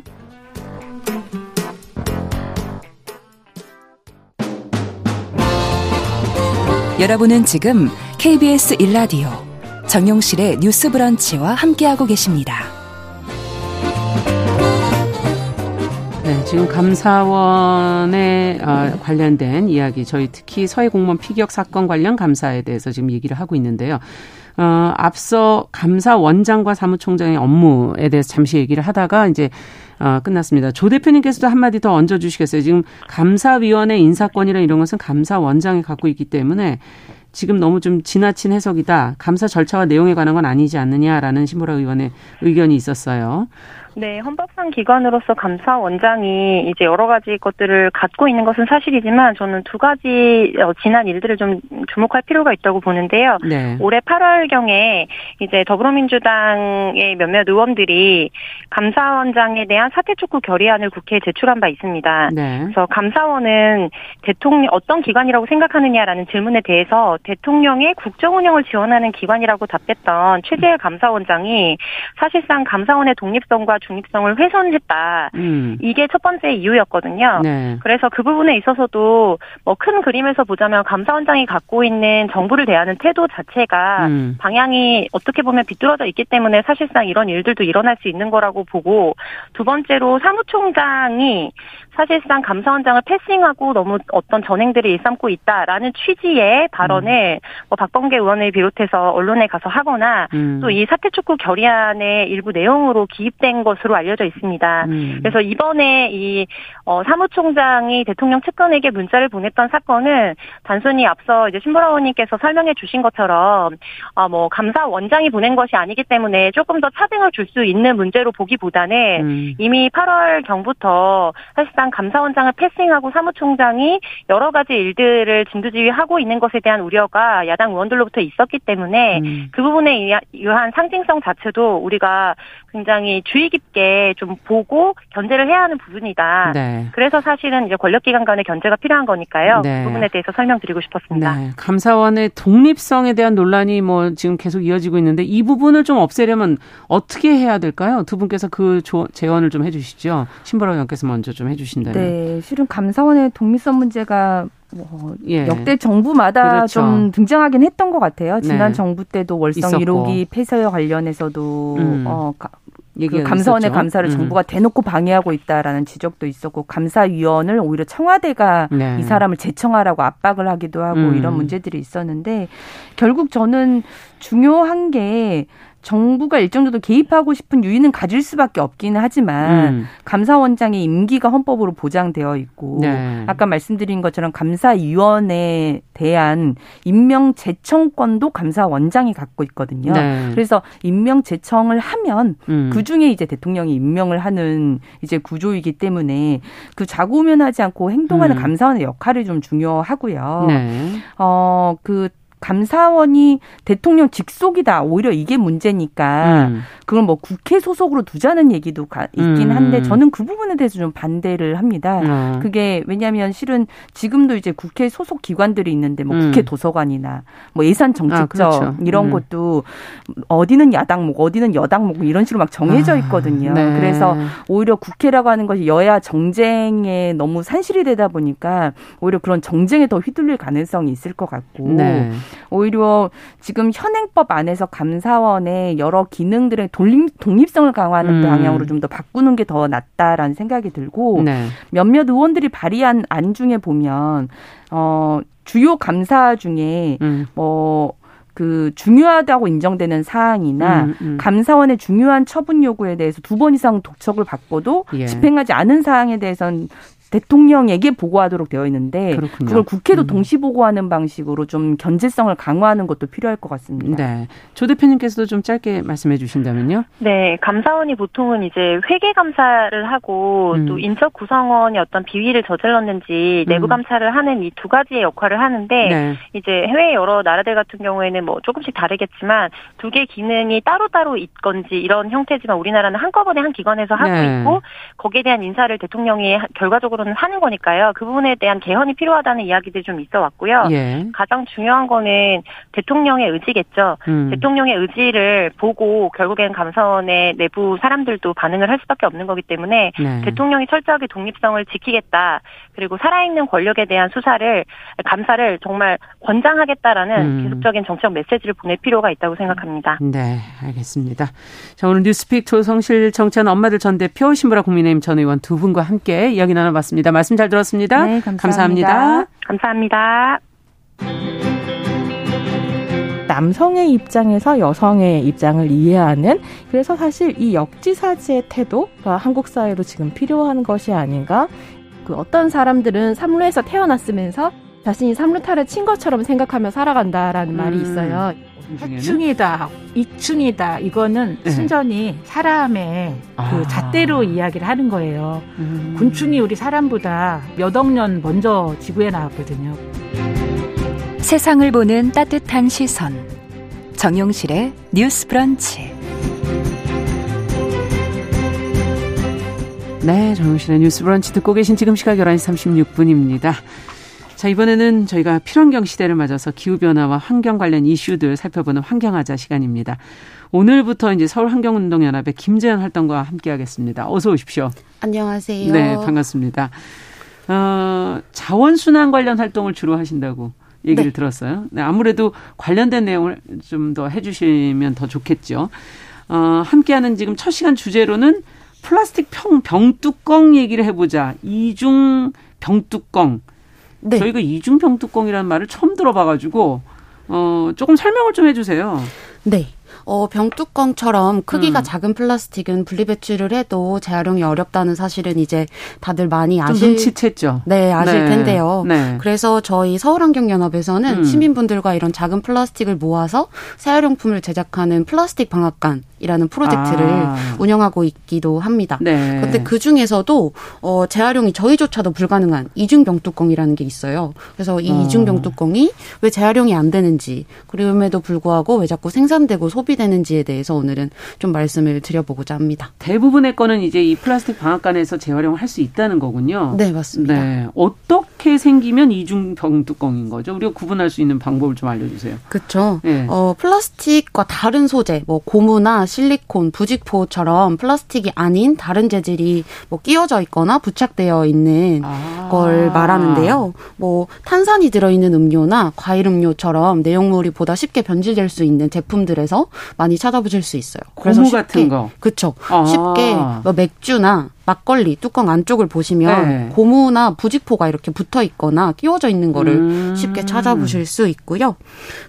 여러분은 지금 KBS 일라디오 정용실의 뉴스 브런치와 함께하고 계십니다. 네, 지금 감사원에 어, 관련된 이야기, 저희 특히 서해 공무원 피격 사건 관련 감사에 대해서 지금 얘기를 하고 있는데요. 어, 앞서 감사원장과 사무총장의 업무에 대해서 잠시 얘기를 하다가 이제 어, 끝났습니다. 조 대표님께서도 한마디 더 얹어주시겠어요? 지금 감사위원회 인사권이나 이런 것은 감사원장이 갖고 있기 때문에 지금 너무 좀 지나친 해석이다. 감사 절차와 내용에 관한 건 아니지 않느냐라는 신보라 의원의 의견이 있었어요. 네, 헌법상 기관으로서 감사원장이 이제 여러 가지 것들을 갖고 있는 것은 사실이지만 저는 두 가지 어, 지난 일들을 좀 주목할 필요가 있다고 보는데요. 네. 올해 8월경에 이제 더불어민주당의 몇몇 의원들이 감사원장에 대한 사퇴 촉구 결의안을 국회에 제출한 바 있습니다. 네. 그래서 감사원은 대통령 어떤 기관이라고 생각하느냐라는 질문에 대해서 대통령의 국정 운영을 지원하는 기관이라고 답했던 최재해 감사원장이 사실상 감사원의 독립성과 중립성을 훼손했다. 음. 이게 첫 번째 이유였거든요. 네. 그래서 그 부분에 있어서도 뭐 큰 그림에서 보자면 감사원장이 갖고 있는 정부를 대하는 태도 자체가 음. 방향이 어떻게 보면 비뚤어져 있기 때문에 사실상 이런 일들도 일어날 수 있는 거라고 보고 두 번째로 사무총장이 사실상 감사원장을 패싱하고 너무 어떤 전행들을 일삼고 있다라는 취지의 발언을 음. 뭐 박범계 의원을 비롯해서 언론에 가서 하거나 음. 또이 사퇴 촉구 결의안의 일부 내용으로 기입된 것으로 알려져 있습니다. 음. 그래서 이번에 이 어, 사무총장이 대통령 측근에게 문자를 보냈던 사건은 단순히 앞서 이제 신보라 의원님께서 설명해 주신 것처럼 어, 뭐 감사원장이 보낸 것이 아니기 때문에 조금 더 차등을 줄 수 있는 문제로 보기보다는 음. 이미 8월 경부터 사실상 사실상 감사원장을 패싱하고 사무총장이 여러 가지 일들을 진두지휘하고 있는 것에 대한 우려가 야당 의원들로부터 있었기 때문에 음. 그 부분에 의한 상징성 자체도 우리가 굉장히 주의 깊게 좀 보고 견제를 해야 하는 부분이다. 네. 그래서 사실은 이제 권력기관 간의 견제가 필요한 거니까요. 네. 그 부분에 대해서 설명드리고 싶었습니다. 네. 감사원의 독립성에 대한 논란이 뭐 지금 계속 이어지고 있는데 이 부분을 좀 없애려면 어떻게 해야 될까요? 두 분께서 그 제언을 좀 해주시죠. 신보라 의원께서 먼저 좀 해주시. 주신다면. 네, 실은 감사원의 독립성 문제가 뭐 예. 역대 정부마다 그렇죠. 좀 등장하긴 했던 것 같아요. 지난 네. 정부 때도 월성. 1호기 폐쇄와 관련해서도 음. 어, 그 감사원의 있었죠. 감사를 음. 정부가 대놓고 방해하고 있다라는 지적도 있었고 감사위원을 오히려 청와대가 네. 이 사람을 재청하라고 압박을 하기도 하고 음. 이런 문제들이 있었는데 결국 저는 중요한 게 정부가 일정 정도 개입하고 싶은 유인은 가질 수밖에 없기는 하지만 음. 감사원장의 임기가 헌법으로 보장되어 있고 네. 아까 말씀드린 것처럼 감사위원회에 대한 임명 제청권도 감사원장이 갖고 있거든요. 네. 그래서 임명 제청을 하면 음. 그 중에 이제 대통령이 임명을 하는 이제 구조이기 때문에 그 좌고우면하지 않고 행동하는 음. 감사원의 역할이 좀 중요하고요. 네. 어그 감사원이 대통령 직속이다. 오히려 이게 문제니까 음. 그걸 뭐 국회 소속으로 두자는 얘기도 있긴 음. 한데 저는 그 부분에 대해서 좀 반대를 합니다. 음. 그게 왜냐하면 실은 지금도 이제 국회 소속 기관들이 있는데 뭐 국회 음. 도서관이나 뭐 예산 정책적 아, 그렇죠. 이런 음. 것도 어디는 야당목 어디는 여당목 이런 식으로 막 정해져 아, 있거든요. 아, 네. 그래서 오히려 국회라고 하는 것이 여야 정쟁에 너무 산실이 되다 보니까 오히려 그런 정쟁에 더 휘둘릴 가능성이 있을 것 같고 네. 오히려 지금 현행법 안에서 감사원의 여러 기능들의 독립, 독립성을 강화하는 음. 방향으로 좀 더 바꾸는 게 더 낫다라는 생각이 들고 네. 몇몇 의원들이 발의한 안 중에 보면 어 주요 감사 중에 음. 뭐그 중요하다고 인정되는 사항이나 음, 음. 감사원의 중요한 처분 요구에 대해서 두 번 이상 독촉을 받고도 예. 집행하지 않은 사항에 대해서는 대통령에게 보고하도록 되어 있는데 그렇군요. 그걸 국회도 음. 동시 보고하는 방식으로 좀 견제성을 강화하는 것도 필요할 것 같습니다. 네. 조 대표님께서도 좀 짧게 말씀해 주신다면요. 네, 감사원이 보통은 이제 회계 감사를 하고 음. 또 인적 구성원이 어떤 비위를 저질렀는지 내부 음. 감사를 하는 이 두 가지의 역할을 하는데 네. 이제 해외 여러 나라들 같은 경우에는 뭐 조금씩 다르겠지만 두 개 기능이 따로따로 있건지 이런 형태지만 우리나라는 한꺼번에 한 기관에서 하고 네. 있고 거기에 대한 인사를 대통령이 결과적으로 우선 하는 거니까요. 그 부분에 대한 개헌이 필요하다는 이야기들이 좀 있어 왔고요. 예. 가장 중요한 거는 대통령의 의지겠죠. 음. 대통령의 의지를 보고 결국엔 감사원의 내부 사람들도 반응을 할 수밖에 없는 거기 때문에 네. 대통령이 철저하게 독립성을 지키겠다. 그리고 살아있는 권력에 대한 수사를 감사를 정말 권장하겠다라는 음. 계속적인 정책 메시지를 보낼 필요가 있다고 생각합니다. 네, 알겠습니다. 자, 오늘 뉴스픽 조성실 정치한 엄마들 전 대표 신보라 국민의힘 전 의원 두 분과 함께 이야기 나눠봤습니다. 말씀 잘 들었습니다. 네, 감사합니다. 감사합니다. 감사합니다. 남성의 입장에서 여성의 입장을 이해하는 그래서 사실 이 역지사지의 태도가 한국 사회로 지금 필요한 것이 아닌가 그 어떤 사람들은 삼루에서 태어났으면서 자신이 삼루타를 친 것처럼 생각하며 살아간다라는 음. 말이 있어요. 하충이다, 이충이다. 이거는 네. 순전히 사람의 아. 그 잣대로 이야기를 하는 거예요. 음. 곤충이 우리 사람보다 몇 억 년 먼저 지구에 나왔거든요. 세상을 보는 따뜻한 시선. 정용실의 뉴스 브런치. 네, 정용실의 뉴스 브런치 듣고 계신 지금 시각 11시 36분입니다. 자, 이번에는 저희가 필환경 시대를 맞아서 기후변화와 환경 관련 이슈들 살펴보는 환경하자 시간입니다. 오늘부터 이제 서울환경운동연합의 김재현 활동과 함께 하겠습니다. 어서 오십시오. 안녕하세요. 네, 반갑습니다. 어, 자원순환 관련 활동을 주로 하신다고 얘기를 네. 들었어요. 네, 아무래도 관련된 내용을 좀 더 해주시면 더 좋겠죠. 어, 함께하는 지금 첫 시간 주제로는 플라스틱 병, 병뚜껑 얘기를 해보자. 이중 병뚜껑. 네. 저희가 이중 병뚜껑이라는 말을 처음 들어봐가지고 어 조금 설명을 좀 해주세요. 네. 어, 병뚜껑처럼 크기가 음. 작은 플라스틱은 분리배출을 해도 재활용이 어렵다는 사실은 이제 다들 많이 아실 눈치챘죠. 네, 아실 네. 텐데요. 네. 그래서 저희 서울환경연합에서는 음. 시민분들과 이런 작은 플라스틱을 모아서 재활용품을 제작하는 플라스틱 방앗간 이라는 프로젝트를 아. 운영하고 있기도 합니다. 네. 그런데 그 중에서도 어 재활용이 저희조차도 불가능한 이중 병뚜껑이라는 게 있어요. 그래서 이 어. 이중 병뚜껑이 왜 재활용이 안 되는지 그럼에도 불구하고 왜 자꾸 생산되고 소비되는지에 대해서 오늘은 좀 말씀을 드려보고자 합니다. 대부분의 거는 이제 이 플라스틱 방앗간에서 재활용을 할 수 있다는 거군요. 네, 맞습니다. 네. 어떻게 생기면 이중 병뚜껑인 거죠? 우리가 구분할 수 있는 방법을 좀 알려주세요. 그렇죠. 네. 어 플라스틱과 다른 소재, 뭐 고무나 실리콘, 부직포처럼 플라스틱이 아닌 다른 재질이 뭐 끼워져 있거나 부착되어 있는 아. 걸 말하는데요. 뭐 탄산이 들어있는 음료나 과일 음료처럼 내용물이 보다 쉽게 변질될 수 있는 제품들에서 많이 찾아보실 수 있어요. 그래서 고무 같은 거. 그렇죠. 아. 쉽게 뭐 맥주나 막걸리 뚜껑 안쪽을 보시면 네. 고무나 부직포가 이렇게 붙어 있거나 끼워져 있는 거를 음. 쉽게 찾아보실 수 있고요.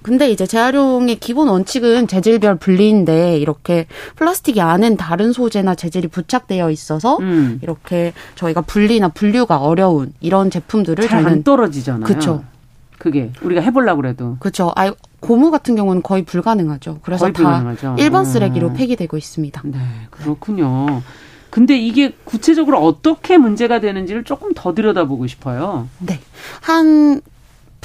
근데 이제 재활용의 기본 원칙은 재질별 분리인데 이렇게 플라스틱이 안엔 다른 소재나 재질이 부착되어 있어서 음. 이렇게 저희가 분리나 분류가 어려운 이런 제품들을 잘 안 떨어지잖아요. 그렇죠. 그게 우리가 해보려고 그래도 그렇죠. 아 고무 같은 경우는 거의 불가능하죠. 그래서 다 불가능하죠. 일반 쓰레기로 음. 폐기되고 있습니다. 네, 그렇군요. 근데 이게 구체적으로 어떻게 문제가 되는지를 조금 더 들여다보고 싶어요. 네. 한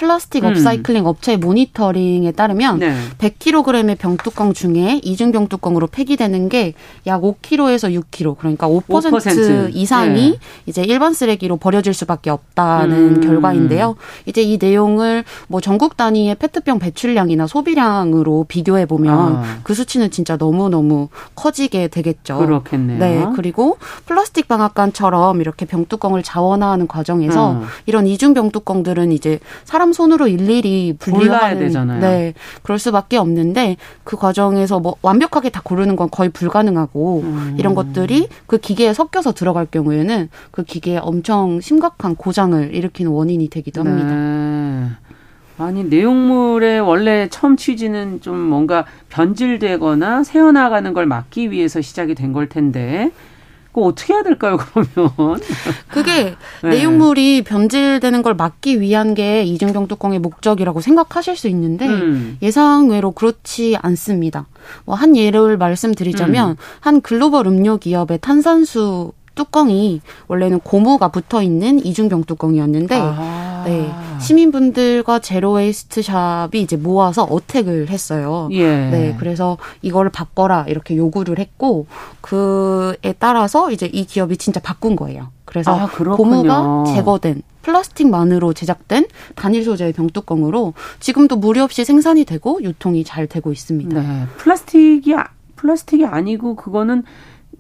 플라스틱 음. 업사이클링 음. 업체의 모니터링에 따르면 네. 100kg의 병뚜껑 중에 이중 병뚜껑으로 폐기되는 게 약 5kg에서 6kg 그러니까 5%, 5% 이상이 네. 이제 일반 쓰레기로 버려질 수밖에 없다는 음. 결과인데요. 이제 이 내용을 뭐 전국 단위의 페트병 배출량이나 소비량으로 비교해 보면 아. 그 수치는 진짜 너무 너무 커지게 되겠죠. 그렇겠네요. 네. 그리고 플라스틱 방앗간처럼 이렇게 병뚜껑을 자원화하는 과정에서 음. 이런 이중 병뚜껑들은 이제 사람 손으로 일일이 분리해야 되잖아요. 네, 그럴 수밖에 없는데 그 과정에서 뭐 완벽하게 다 고르는 건 거의 불가능하고 음. 이런 것들이 그 기계에 섞여서 들어갈 경우에는 그 기계에 엄청 심각한 고장을 일으키는 원인이 되기도 합니다. 네. 아니 내용물의 원래 처음 취지는 좀 뭔가 변질되거나 새어나가는 걸 막기 위해서 시작이 된 걸 텐데 그 어떻게 해야 될까요, 그러면? 그게 네. 내용물이 변질되는 걸 막기 위한 게 이중병 뚜껑의 목적이라고 생각하실 수 있는데 음. 예상외로 그렇지 않습니다. 뭐 한 예를 말씀드리자면 음. 한 글로벌 음료 기업의 탄산수 뚜껑이 원래는 고무가 붙어 있는 이중병 뚜껑이었는데 아. 네. 시민분들과 zero waste shop이 이제 모아서 attack을 했어요. 예. 네. 그래서 이거를 바꿔라 이렇게 요구를 했고 그에 따라서 이제 이 기업이 진짜 바꾼 거예요. 그래서 아, 고무가 제거된 플라스틱만으로 제작된 단일 소재의 병뚜껑으로 지금도 무리 없이 생산이 되고 유통이 잘 되고 있습니다. 네. 플라스틱이 플라스틱이 아니고 그거는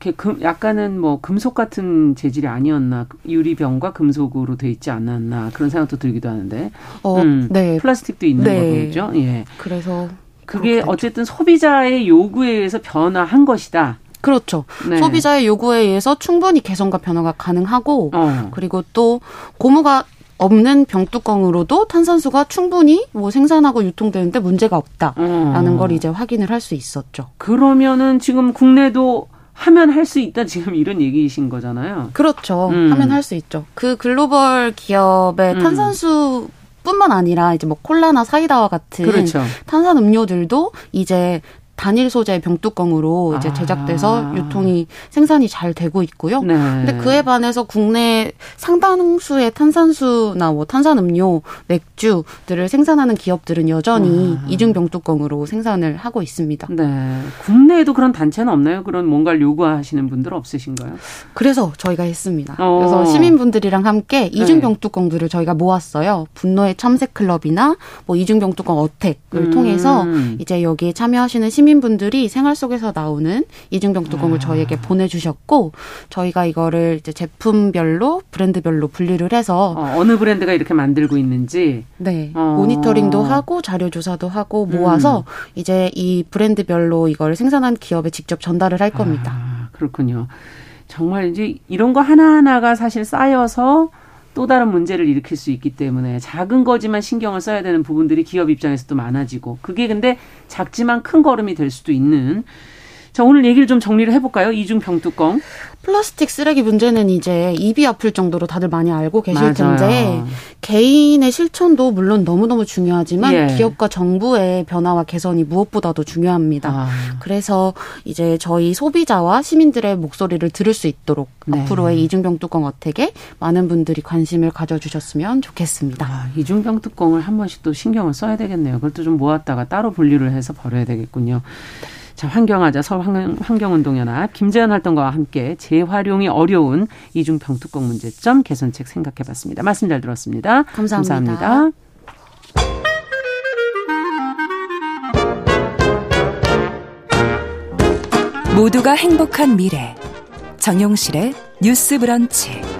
이렇게 금, 약간은 뭐 금속 같은 재질이 아니었나 유리병과 금속으로 돼 있지 않았나 그런 생각도 들기도 하는데. 어, 음, 네. 플라스틱도 있는 네. 거죠. 예. 그래서 그게 어쨌든 소비자의 요구에 의해서 변화한 것이다. 그렇죠. 네. 소비자의 요구에 의해서 충분히 개선과 변화가 가능하고 어. 그리고 또 고무가 없는 병뚜껑으로도 탄산수가 충분히 뭐 생산하고 유통되는데 문제가 없다라는 어. 걸 이제 확인을 할 수 있었죠. 그러면은 지금 국내도 하면 할 수 있다 지금 이런 얘기이신 거잖아요. 그렇죠. 음. 하면 할 수 있죠. 그 글로벌 기업의 음. 탄산수 뿐만 아니라 이제 뭐 콜라나 사이다와 같은 그렇죠. 탄산 음료들도 이제 단일 소재의 병뚜껑으로 이제 아. 제작돼서 아. 유통이 생산이 잘 되고 있고요. 네. 근데 그에 반해서 국내 상당수의 탄산수나 뭐 탄산음료, 맥주들을 생산하는 기업들은 여전히 아. 이중 병뚜껑으로 생산을 하고 있습니다. 네. 국내에도 그런 단체는 없나요? 그런 뭔가를 요구하시는 분들 없으신가요? 그래서 저희가 했습니다. 어. 그래서 시민분들이랑 함께 이중 네. 병뚜껑들을 저희가 모았어요. 분노의 참새 클럽이나 뭐 이중 병뚜껑 어택을 음. 통해서 이제 여기에 참여하시는 시민 시민분들이 생활 속에서 나오는 이중병 뚜껑을 아. 저희에게 보내주셨고 저희가 이거를 이제 제품별로 브랜드별로 분류를 해서 어, 느 브랜드가 이렇게 만들고 있는지 네 어. 모니터링도 하고 자료 조사도 하고 모아서 음. 이제 이 브랜드별로 이걸 생산한 기업에 직접 전달을 할 겁니다. 아, 그렇군요. 정말 이제 이런 거 하나하나가 사실 쌓여서 또 다른 문제를 일으킬 수 있기 때문에 작은 거지만 신경을 써야 되는 부분들이 기업 입장에서도 많아지고 그게 근데 작지만 큰 걸음이 될 수도 있는 자, 오늘 얘기를 좀 정리를 해볼까요? 이중 병뚜껑. 플라스틱 쓰레기 문제는 이제 입이 아플 정도로 다들 많이 알고 계실 맞아요. 텐데 개인의 실천도 물론 너무너무 중요하지만 예. 기업과 정부의 변화와 개선이 무엇보다도 중요합니다. 아. 그래서 이제 저희 소비자와 시민들의 목소리를 들을 수 있도록 네. 앞으로의 이중병 뚜껑 어택에 많은 분들이 관심을 가져주셨으면 좋겠습니다. 아, 이중병 뚜껑을 한 번씩 또 신경을 써야 되겠네요. 그것도 좀 모았다가 따로 분류를 해서 버려야 되겠군요. 자, 환경하자 서울 환경운동연합 김재현 활동가와 함께 재활용이 어려운 이중 병뚜껑 문제점 개선책 생각해봤습니다. 말씀 잘 들었습니다. 감사합니다. 감사합니다. 모두가 행복한 미래 정용실의 뉴스 브런치.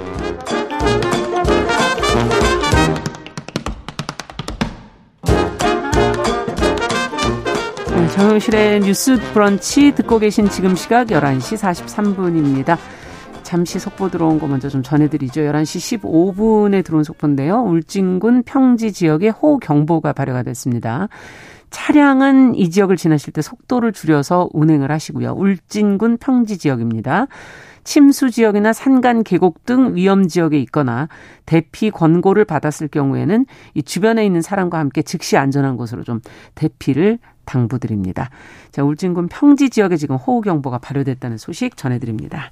정영실의 뉴스 브런치 듣고 계신 지금 시각 11시 43분입니다. 잠시 속보 들어온 거 먼저 좀 전해드리죠. 11시 15분에 들어온 속보인데요. 울진군 평지 지역에 호우경보가 발효가 됐습니다. 차량은 이 지역을 지나실 때 속도를 줄여서 운행을 하시고요. 울진군 평지 지역입니다. 침수 지역이나 산간 계곡 등 위험 지역에 있거나 대피 권고를 받았을 경우에는 이 주변에 있는 사람과 함께 즉시 안전한 곳으로 좀 대피를 당부드립니다. 자, 울진군 평지 지역에 지금 호우경보가 발효됐다는 소식 전해드립니다.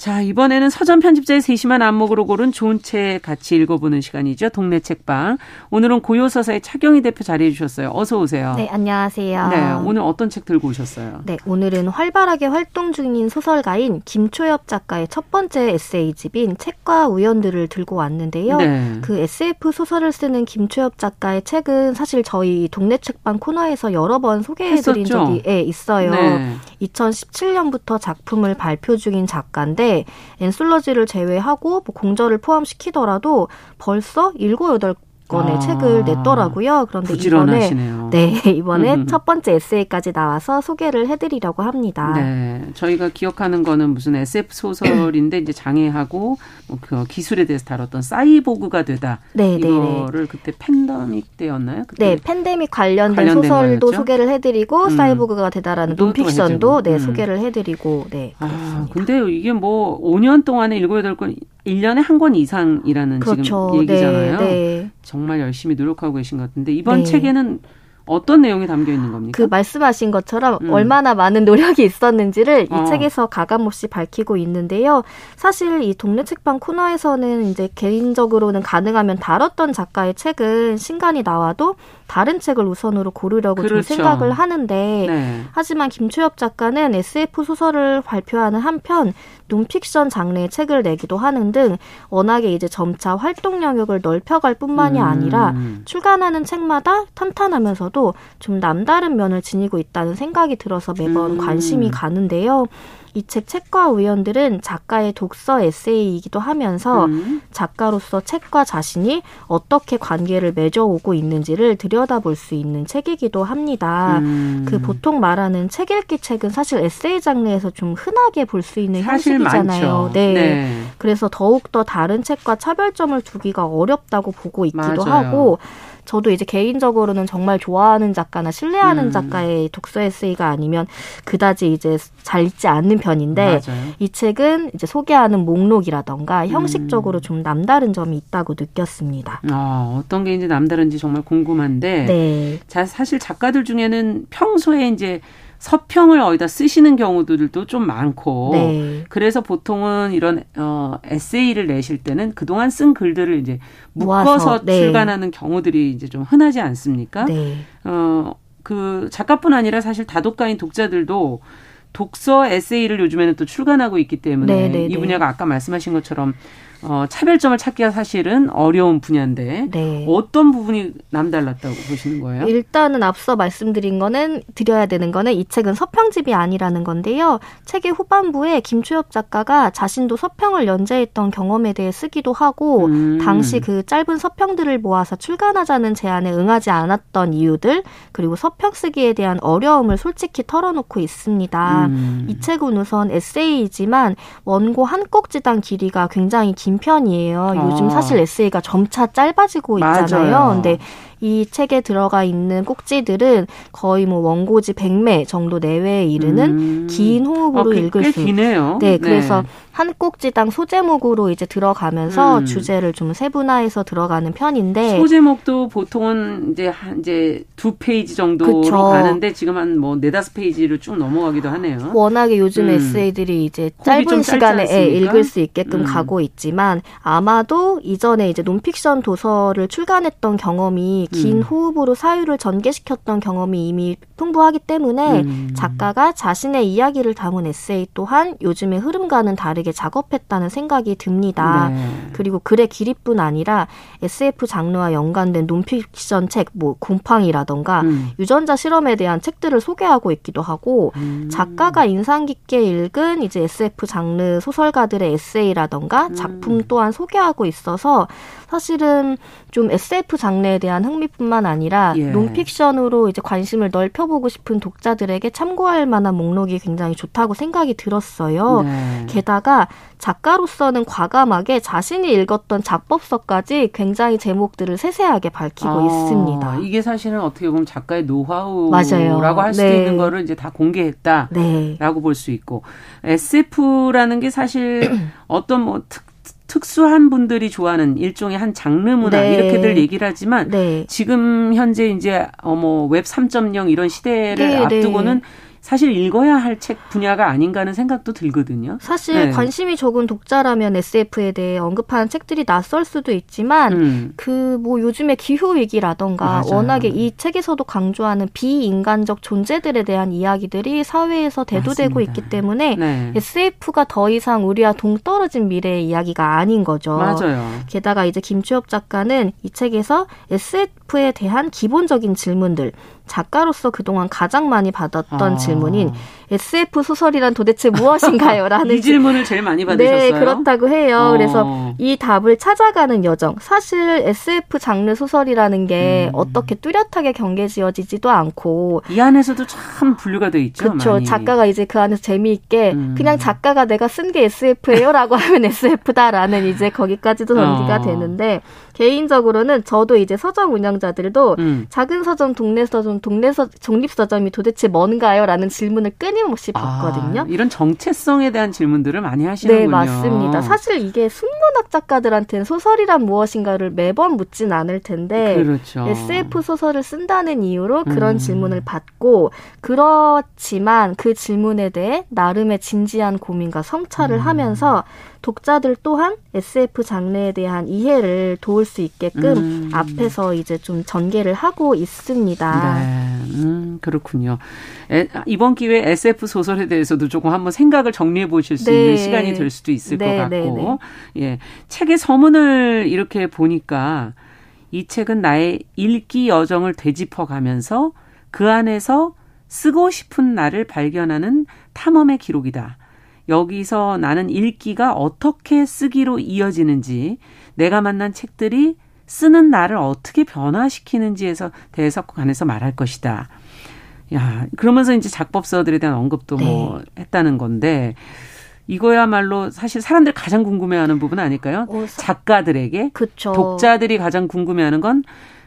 자, 이번에는 서점 편집자의 세심한 안목으로 고른 좋은 책 같이 읽어보는 시간이죠. 동네 책방. 오늘은 고요서사의 차경희 대표 자리해 주셨어요. 어서 오세요. 네, 안녕하세요. 네, 오늘 어떤 책 들고 오셨어요? 네, 오늘은 활발하게 활동 중인 소설가인 김초엽 작가의 첫 번째 에세이집인 책과 우연들을 들고 왔는데요. 네. 그 SF 소설을 쓰는 김초엽 작가의 책은 사실 저희 동네 책방 코너에서 여러 번 소개해 드린 했었죠? 적이 네, 있어요. 네. 2017년부터 작품을 발표 중인 작가인데 엔솔러지를 제외하고 뭐 공저를 포함시키더라도 벌써 일곱 여덟 건의 아, 책을 냈더라고요. 그런데 이번에 네 이번에 음. 첫 번째 에세이까지 나와서 소개를 해드리려고 합니다. 네, 저희가 기억하는 거는 무슨 SF 소설인데 이제 장애하고 뭐그 기술에 대해서 다뤘던 사이보그가 되다. 네, 네, 네. 이거를 네. 그때 팬데믹 때였나요? 그때 네, 팬데믹 관련된, 소설도 거였죠? 소개를 해드리고 음. 사이보그가 되다라는 논픽션도 네 음. 소개를 해드리고 네. 아, 근데 이게 뭐 5년 동안에 일곱 여 덟건 1년에 한 권 이상이라는 그렇죠. 지금 얘기잖아요. 네, 네. 정말 열심히 노력하고 계신 것 같은데 이번 네. 책에는 어떤 내용이 담겨 있는 겁니까? 그 말씀하신 것처럼 음. 얼마나 많은 노력이 있었는지를 이 어. 책에서 가감없이 밝히고 있는데요. 사실 이 동네 책방 코너에서는 이제 개인적으로는 가능하면 다뤘던 작가의 책은 신간이 나와도 다른 책을 우선으로 고르려고 그렇죠. 좀 생각을 하는데 네. 하지만 김초엽 작가는 SF 소설을 발표하는 한편 논픽션 장르의 책을 내기도 하는 등 워낙에 이제 점차 활동 영역을 넓혀갈 뿐만이 음. 아니라 출간하는 책마다 탄탄하면서도 좀 남다른 면을 지니고 있다는 생각이 들어서 매번 음. 관심이 가는데요. 이 책 책과 우연들은 작가의 독서 에세이이기도 하면서 음. 작가로서 책과 자신이 어떻게 관계를 맺어오고 있는지를 들여다볼 수 있는 책이기도 합니다. 음. 그 보통 말하는 책 읽기 책은 사실 에세이 장르에서 좀 흔하게 볼 수 있는 형식이잖아요. 네. 네. 그래서 더욱 더 다른 책과 차별점을 두기가 어렵다고 보고 있기도 맞아요. 하고 저도 이제 개인적으로는 정말 좋아하는 작가나 신뢰하는 음. 작가의 독서 에세이가 아니면 그다지 이제 잘 읽지 않는 편인데 맞아요. 이 책은 이제 소개하는 목록이라던가 형식적으로 음. 좀 남다른 점이 있다고 느꼈습니다. 아, 어떤 게 이제 남다른지 정말 궁금한데 네. 자, 사실 작가들 중에는 평소에 이제 서평을 어디다 쓰시는 경우들도 좀 많고 네. 그래서 보통은 이런 어 에세이를 내실 때는 그동안 쓴 글들을 이제 묶어서 네. 출간하는 경우들이 이제 좀 흔하지 않습니까? 네. 어그 작가뿐 아니라 사실 다독가인 독자들도 독서 에세이를 요즘에는 또 출간하고 있기 때문에 네, 네, 이 네. 분야가 아까 말씀하신 것처럼 어, 차별점을 찾기가 사실은 어려운 분야인데 네. 어떤 부분이 남달랐다고 보시는 거예요? 일단은 앞서 말씀드린 거는 드려야 되는 거는 이 책은 서평집이 아니라는 건데요. 책의 후반부에 김초엽 작가가 자신도 서평을 연재했던 경험에 대해 쓰기도 하고 음. 당시 그 짧은 서평들을 모아서 출간하자는 제안에 응하지 않았던 이유들 그리고 서평 쓰기에 대한 어려움을 솔직히 털어놓고 있습니다. 음. 이 책은 우선 에세이이지만 원고 한 꼭지당 길이가 굉장히 긴 편이에요. 요즘 아. 사실 에세이가 점차 짧아지고 있잖아요. 맞아요. 근데 이 책에 들어가 있는 꼭지들은 거의 뭐 원고지 100매 정도 내외에 이르는 음. 긴 호흡으로 아, 읽을 수. 기네요. 네, 그래서 네. 한 꼭지당 소제목으로 이제 들어가면서 음. 주제를 좀 세분화해서 들어가는 편인데 소제목도 보통은 이제 한 이제 두 페이지 정도로 그쵸. 가는데 지금 한 뭐 네다섯 페이지로 쭉 넘어가기도 하네요. 워낙에 요즘 음. 에세이들이 이제 짧은 시간에 예, 읽을 수 있게끔 음. 가고 있지만 아마도 이전에 이제 논픽션 도서를 출간했던 경험이 긴 음. 호흡으로 사유를 전개시켰던 경험이 이미 풍부하기 때문에 음. 작가가 자신의 이야기를 담은 에세이 또한 요즘의 흐름과는 다르게 작업했다는 생각이 듭니다. 네. 그리고 글의 길이뿐 아니라 SF 장르와 연관된 논픽션 책, 뭐 곰팡이라던가 음. 유전자 실험에 대한 책들을 소개하고 있기도 하고 음. 작가가 인상 깊게 읽은 이제 SF 장르 소설가들의 에세이라던가 음. 작품 또한 소개하고 있어서 사실은 좀 SF 장르에 대한 흥미뿐만 아니라 예. 논픽션으로 이제 관심을 넓혀보고 싶은 독자들에게 참고할 만한 목록이 굉장히 좋다고 생각이 들었어요. 네. 게다가 작가로서는 과감하게 자신이 읽었던 작법서까지 굉장히 제목들을 세세하게 밝히고 아, 있습니다. 이게 사실은 어떻게 보면 작가의 노하우라고 할 수도 네. 있는 거를 이제 다 공개했다라고 네. 볼수 있고 SF라는 게 사실 어떤 뭐 특, 특수한 분들이 좋아하는 일종의 한 장르 문화 네. 이렇게들 얘기를 하지만 네. 지금 현재 이제 어머 웹3.0 이런 시대를 네, 네. 앞두고는 사실 읽어야 할 책 분야가 아닌가 하는 생각도 들거든요. 사실 네. 관심이 적은 독자라면 SF에 대해 언급하는 책들이 낯설 수도 있지만 음. 그뭐 요즘에 기후 위기라던가 맞아요. 워낙에 이 책에서도 강조하는 비인간적 존재들에 대한 이야기들이 사회에서 대두되고 맞습니다. 있기 때문에 네. SF가 더 이상 우리와 동떨어진 미래의 이야기가 아닌 거죠. 맞아요. 게다가 이제 김추엽 작가는 이 책에서 SF에 대한 기본적인 질문들 작가로서 그동안 가장 많이 받았던 아. 질문인 SF 소설이란 도대체 무엇인가요? 라는 이 질문을 제일 많이 받으셨어요. 네, 그렇다고 해요. 어. 그래서 이 답을 찾아가는 여정. 사실 SF 장르 소설이라는 게 음. 어떻게 뚜렷하게 경계지어지지도 않고 이 안에서도 참 분류가 돼 있죠. 그렇죠. 작가가 이제 그 안에서 재미있게 음. 그냥 작가가 내가 쓴 게 SF예요라고 하면 SF다라는 이제 거기까지도 전기가 어. 되는데 개인적으로는 저도 이제 서점 운영자들도 음. 작은 서점, 동네 서점, 동네 서 종립 서점이 도대체 뭔가요?라는 질문을 끊임없이 아, 받거든요. 아, 이런 정체성에 대한 질문들을 많이 하시는군요. 네, 맞습니다. 사실 이게 숨 천문학 작가들한테는 소설이란 무엇인가를 매번 묻진 않을 텐데 그렇죠. SF 소설을 쓴다는 이유로 그런 음. 질문을 받고 그렇지만 그 질문에 대해 나름의 진지한 고민과 성찰을 음. 하면서 독자들 또한 SF 장르에 대한 이해를 도울 수 있게끔 음. 앞에서 이제 좀 전개를 하고 있습니다. 네, 음, 그렇군요. 에, 이번 기회에 SF 소설에 대해서도 조금 한번 생각을 정리해 보실 수 네. 있는 시간이 될 수도 있을 네, 것 네, 같고, 네, 예, 책의 서문을 이렇게 보니까 이 책은 나의 읽기 여정을 되짚어가면서 그 안에서 쓰고 싶은 나를 발견하는 탐험의 기록이다. 여기서 나는 읽기가 어떻게 쓰기로 이어지는지, 내가 만난 책들이 쓰는 나를 어떻게 변화시키는지에서 대해서 관해서 말할 것이다. 야, 그러면서 이제 작법서들에 대한 언급도 뭐 네. 뭐 했다는 건데, 이거야말로 사실 사람들 가장 궁금해하는 부분 아닐까요? 어, 작가들에게 그쵸. 독자들이 가장 궁금해하는 건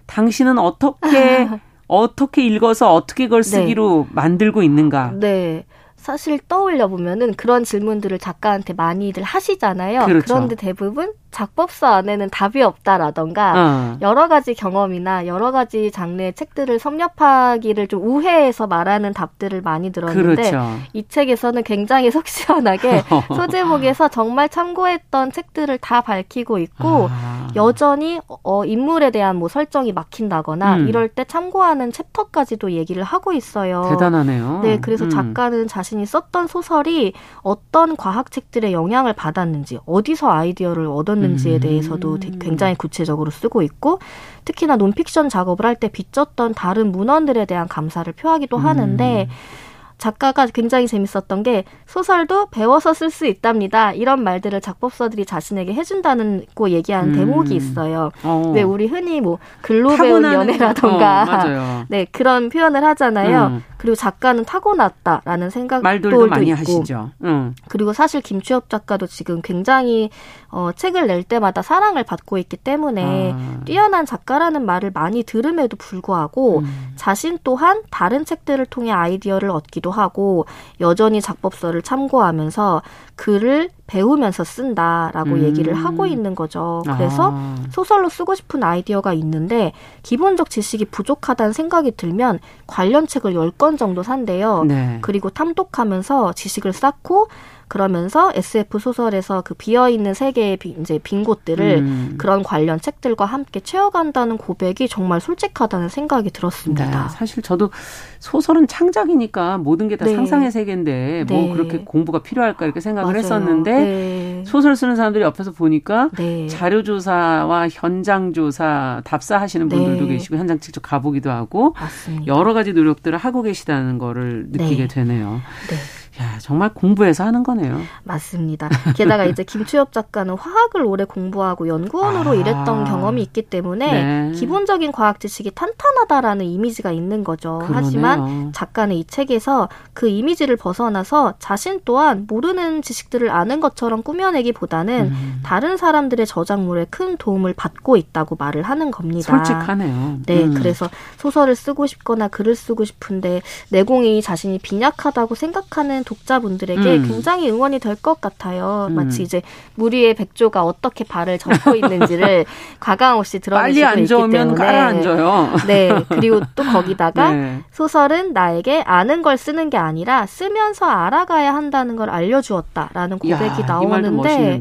당신은 어떻게 어떻게 읽어서 어떻게 그걸 네. 쓰기로 네. 만들고 있는가? 네. 사실 떠올려 보면은 그런 질문들을 작가한테 많이들 하시잖아요. 그렇죠. 그런데 대부분 작법서 안에는 답이 없다라던가 어. 여러 가지 경험이나 여러 가지 장르의 책들을 섭렵하기를 좀 우회해서 말하는 답들을 많이 들었는데 그렇죠. 이 책에서는 굉장히 속 시원하게 소제목에서 정말 참고했던 책들을 다 밝히고 있고 아. 여전히 어, 인물에 대한 뭐 설정이 막힌다거나 음. 이럴 때 참고하는 챕터까지도 얘기를 하고 있어요. 대단하네요. 네, 그래서 음. 작가는 자신 이 썼던 소설이 어떤 과학책들의 영향을 받았는지 어디서 아이디어를 얻었는지 있었는지에 음. 대해서도 굉장히 구체적으로 쓰고 있고 특히나 논픽션 작업을 할때 빚졌던 다른 문헌들에 대한 감사를 표하기도 하는데 음. 작가가 굉장히 재밌었던 게 소설도 배워서 쓸 수 있답니다. 이런 말들을 작법서들이 자신에게 해준다는 고 얘기하는 음. 대목이 있어요. 어. 왜 우리 흔히 뭐 글로 배운 연애라던가 어, 네 그런 표현을 하잖아요. 음. 그리고 작가는 타고났다라는 생각도 말들도 많이 있고. 하시죠. 음. 그리고 사실 김추엽 작가도 지금 굉장히 어, 책을 낼 때마다 사랑을 받고 있기 때문에 아. 뛰어난 작가라는 말을 많이 들음에도 불구하고 음. 자신 또한 다른 책들을 통해 아이디어를 얻기도 하고 여전히 작법서를 참고하면서 글을 배우면서 쓴다라고 음. 얘기를 하고 있는 거죠. 그래서 아. 소설로 쓰고 싶은 아이디어가 있는데 기본적 지식이 부족하다는 생각이 들면 관련 책을 열 권 정도 산대요. 네. 그리고 탐독하면서 지식을 쌓고 그러면서 SF 소설에서 그 비어 있는 세계의 비, 이제 빈 곳들을 음. 그런 관련 책들과 함께 채워간다는 고백이 정말 솔직하다는 생각이 들었습니다. 네, 사실 저도 소설은 창작이니까 모든 게다 네. 상상의 세계인데 뭐 네. 그렇게 공부가 필요할까 이렇게 생각을 맞아요. 했었는데 네. 소설 쓰는 사람들이 옆에서 보니까 네. 자료 조사와 현장 조사 답사하시는 분들도 네. 계시고 현장 직접 가보기도 하고 맞습니다. 여러 가지 노력들을 하고 계시다는 거를 느끼게 되네요. 네. 야, 정말 공부해서 하는 거네요. 맞습니다. 게다가 이제 김추엽 작가는 화학을 오래 공부하고 연구원으로 아. 일했던 경험이 있기 때문에 네. 기본적인 과학 지식이 탄탄하다라는 이미지가 있는 거죠. 그러네요. 하지만 작가는 이 책에서 그 이미지를 벗어나서 자신 또한 모르는 지식들을 아는 것처럼 꾸며내기보다는 음. 다른 사람들의 저작물에 큰 도움을 받고 있다고 말을 하는 겁니다. 솔직하네요. 네, 음. 그래서 소설을 쓰고 싶거나 글을 쓰고 싶은데 내공이 자신이 빈약하다고 생각하는 하는 독자분들에게 음. 굉장히 응원이 될 것 같아요. 음. 마치 이제 무리의 백조가 어떻게 발을 접고 있는지를 과감 없이 드러내시고 있기 때문에 깔아앉아요. 네. 그리고 또 거기다가 네. 소설은 나에게 아는 걸 쓰는 게 아니라 쓰면서 알아가야 한다는 걸 알려주었다라는 고백이 야, 나오는데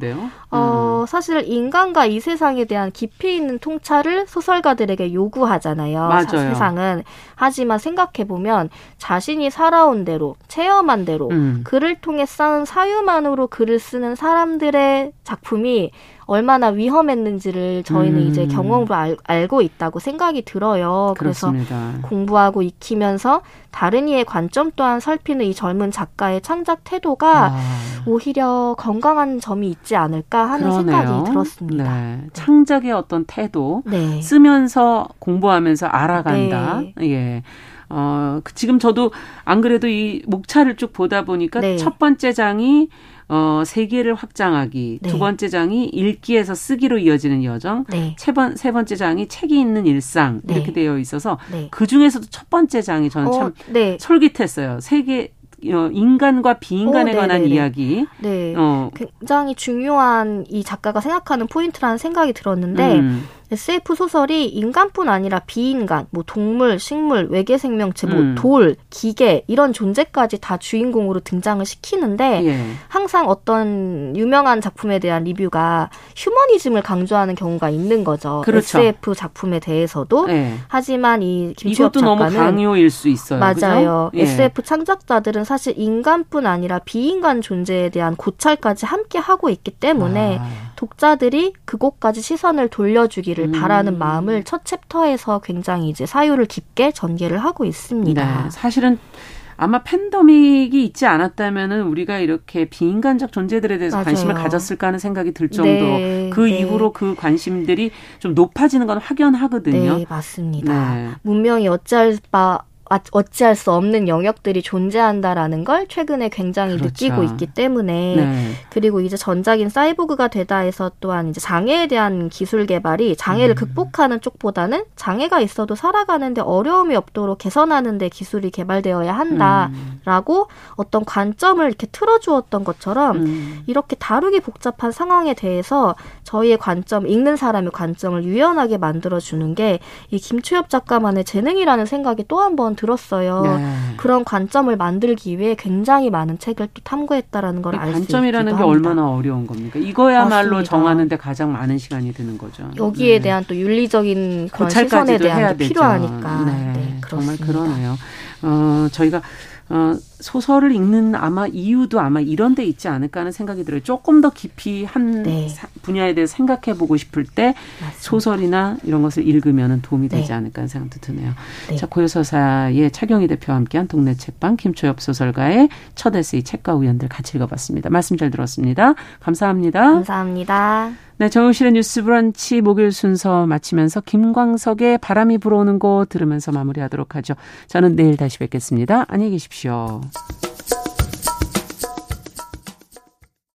어, 음. 사실 인간과 이 세상에 대한 깊이 있는 통찰을 소설가들에게 요구하잖아요. 맞아요. 세상은. 하지만 생각해보면 자신이 살아온 대로, 체험한 대로, 음. 글을 통해 쌓은 사유만으로 글을 쓰는 사람들의 작품이 얼마나 위험했는지를 저희는 음. 이제 경험으로 알, 알고 있다고 생각이 들어요. 그렇습니다. 그래서 공부하고 익히면서 다른 이의 관점 또한 살피는 이 젊은 작가의 창작 태도가 아. 오히려 건강한 점이 있지 않을까 하는 그러네요. 생각이 들었습니다. 네. 창작의 어떤 태도, 네. 쓰면서 공부하면서 알아간다. 네. 예. 어, 그 지금 저도 안 그래도 이 목차를 쭉 보다 보니까 네. 첫 번째 장이 어, 세계를 확장하기. 네. 두 번째 장이 읽기에서 쓰기로 이어지는 여정. 네. 세, 번, 세 번째 장이 책이 있는 일상. 네. 이렇게 되어 있어서 네. 그 중에서도 첫 번째 장이 저는 어, 참 네. 솔깃했어요. 세계, 어, 인간과 비인간에 오, 관한 이야기. 네. 어. 굉장히 중요한 이 작가가 생각하는 포인트라는 생각이 들었는데 음. SF 소설이 인간뿐 아니라 비인간, 뭐 동물, 식물, 외계 생명체, 뭐 음. 돌, 기계 이런 존재까지 다 주인공으로 등장을 시키는데 예. 항상 어떤 유명한 작품에 대한 리뷰가 휴머니즘을 강조하는 경우가 있는 거죠. 그렇죠. SF 작품에 대해서도. 예. 하지만 이 김치엽 작가는 너무 강요일 수 있어요. 맞아요. 예. SF 창작자들은 사실 인간뿐 아니라 비인간 존재에 대한 고찰까지 함께 하고 있기 때문에 아. 독자들이 그곳까지 시선을 돌려주기를 되기를 음. 바라는 마음을 첫 챕터에서 굉장히 이제 사유를 깊게 전개를 하고 있습니다. 네, 사실은 아마 팬더믹이 있지 않았다면은 우리가 이렇게 비인간적 존재들에 대해서 맞아요. 관심을 가졌을까 하는 생각이 들 정도로 네, 그 네. 이후로 그 관심들이 좀 높아지는 건 확연하거든요. 네, 맞습니다. 네. 문명이 어찌할 바 어찌할 수 없는 영역들이 존재한다라는 걸 최근에 굉장히 그렇죠. 느끼고 있기 때문에 네. 그리고 이제 전작인 사이보그가 되다 해서 또한 이제 장애에 대한 기술 개발이 장애를 음. 극복하는 쪽보다는 장애가 있어도 살아가는데 어려움이 없도록 개선하는데 기술이 개발되어야 한다라고 음. 어떤 관점을 이렇게 틀어주었던 것처럼 음. 이렇게 다루기 복잡한 상황에 대해서 저희의 관점 읽는 사람의 관점을 유연하게 만들어 주는 게 이 김추엽 작가만의 재능이라는 생각이 또 한번 들었어요. 네. 그런 관점을 만들기 위해 굉장히 많은 책을 또 탐구했다라는 걸 알 수 있기도 관점이라는 게 얼마나 어려운 겁니까? 이거야말로 맞습니다. 정하는데 가장 많은 시간이 드는 거죠. 여기에 네. 대한 또 윤리적인 그런 시선에 대한 필요하니까. 네, 네 정말 그러네요. 어, 저희가 어, 소설을 읽는 아마 이유도 아마 이런 데 있지 않을까 하는 생각이 들어요. 조금 더 깊이 한 네. 분야에 대해서 생각해 보고 싶을 때 맞습니다. 소설이나 이런 것을 읽으면 도움이 되지 네. 않을까 하는 생각도 드네요. 네. 자, 고요서사의 차경희 대표와 함께한 동네 책방 김초엽 소설가의 첫 에세이 책과 우연들 같이 읽어봤습니다. 말씀 잘 들었습니다. 감사합니다. 감사합니다. 네, 정우실의 뉴스 브런치 목요일 순서 마치면서 김광석의 바람이 불어오는 곳 들으면서 마무리하도록 하죠. 저는 내일 다시 뵙겠습니다. 안녕히 계십시오. you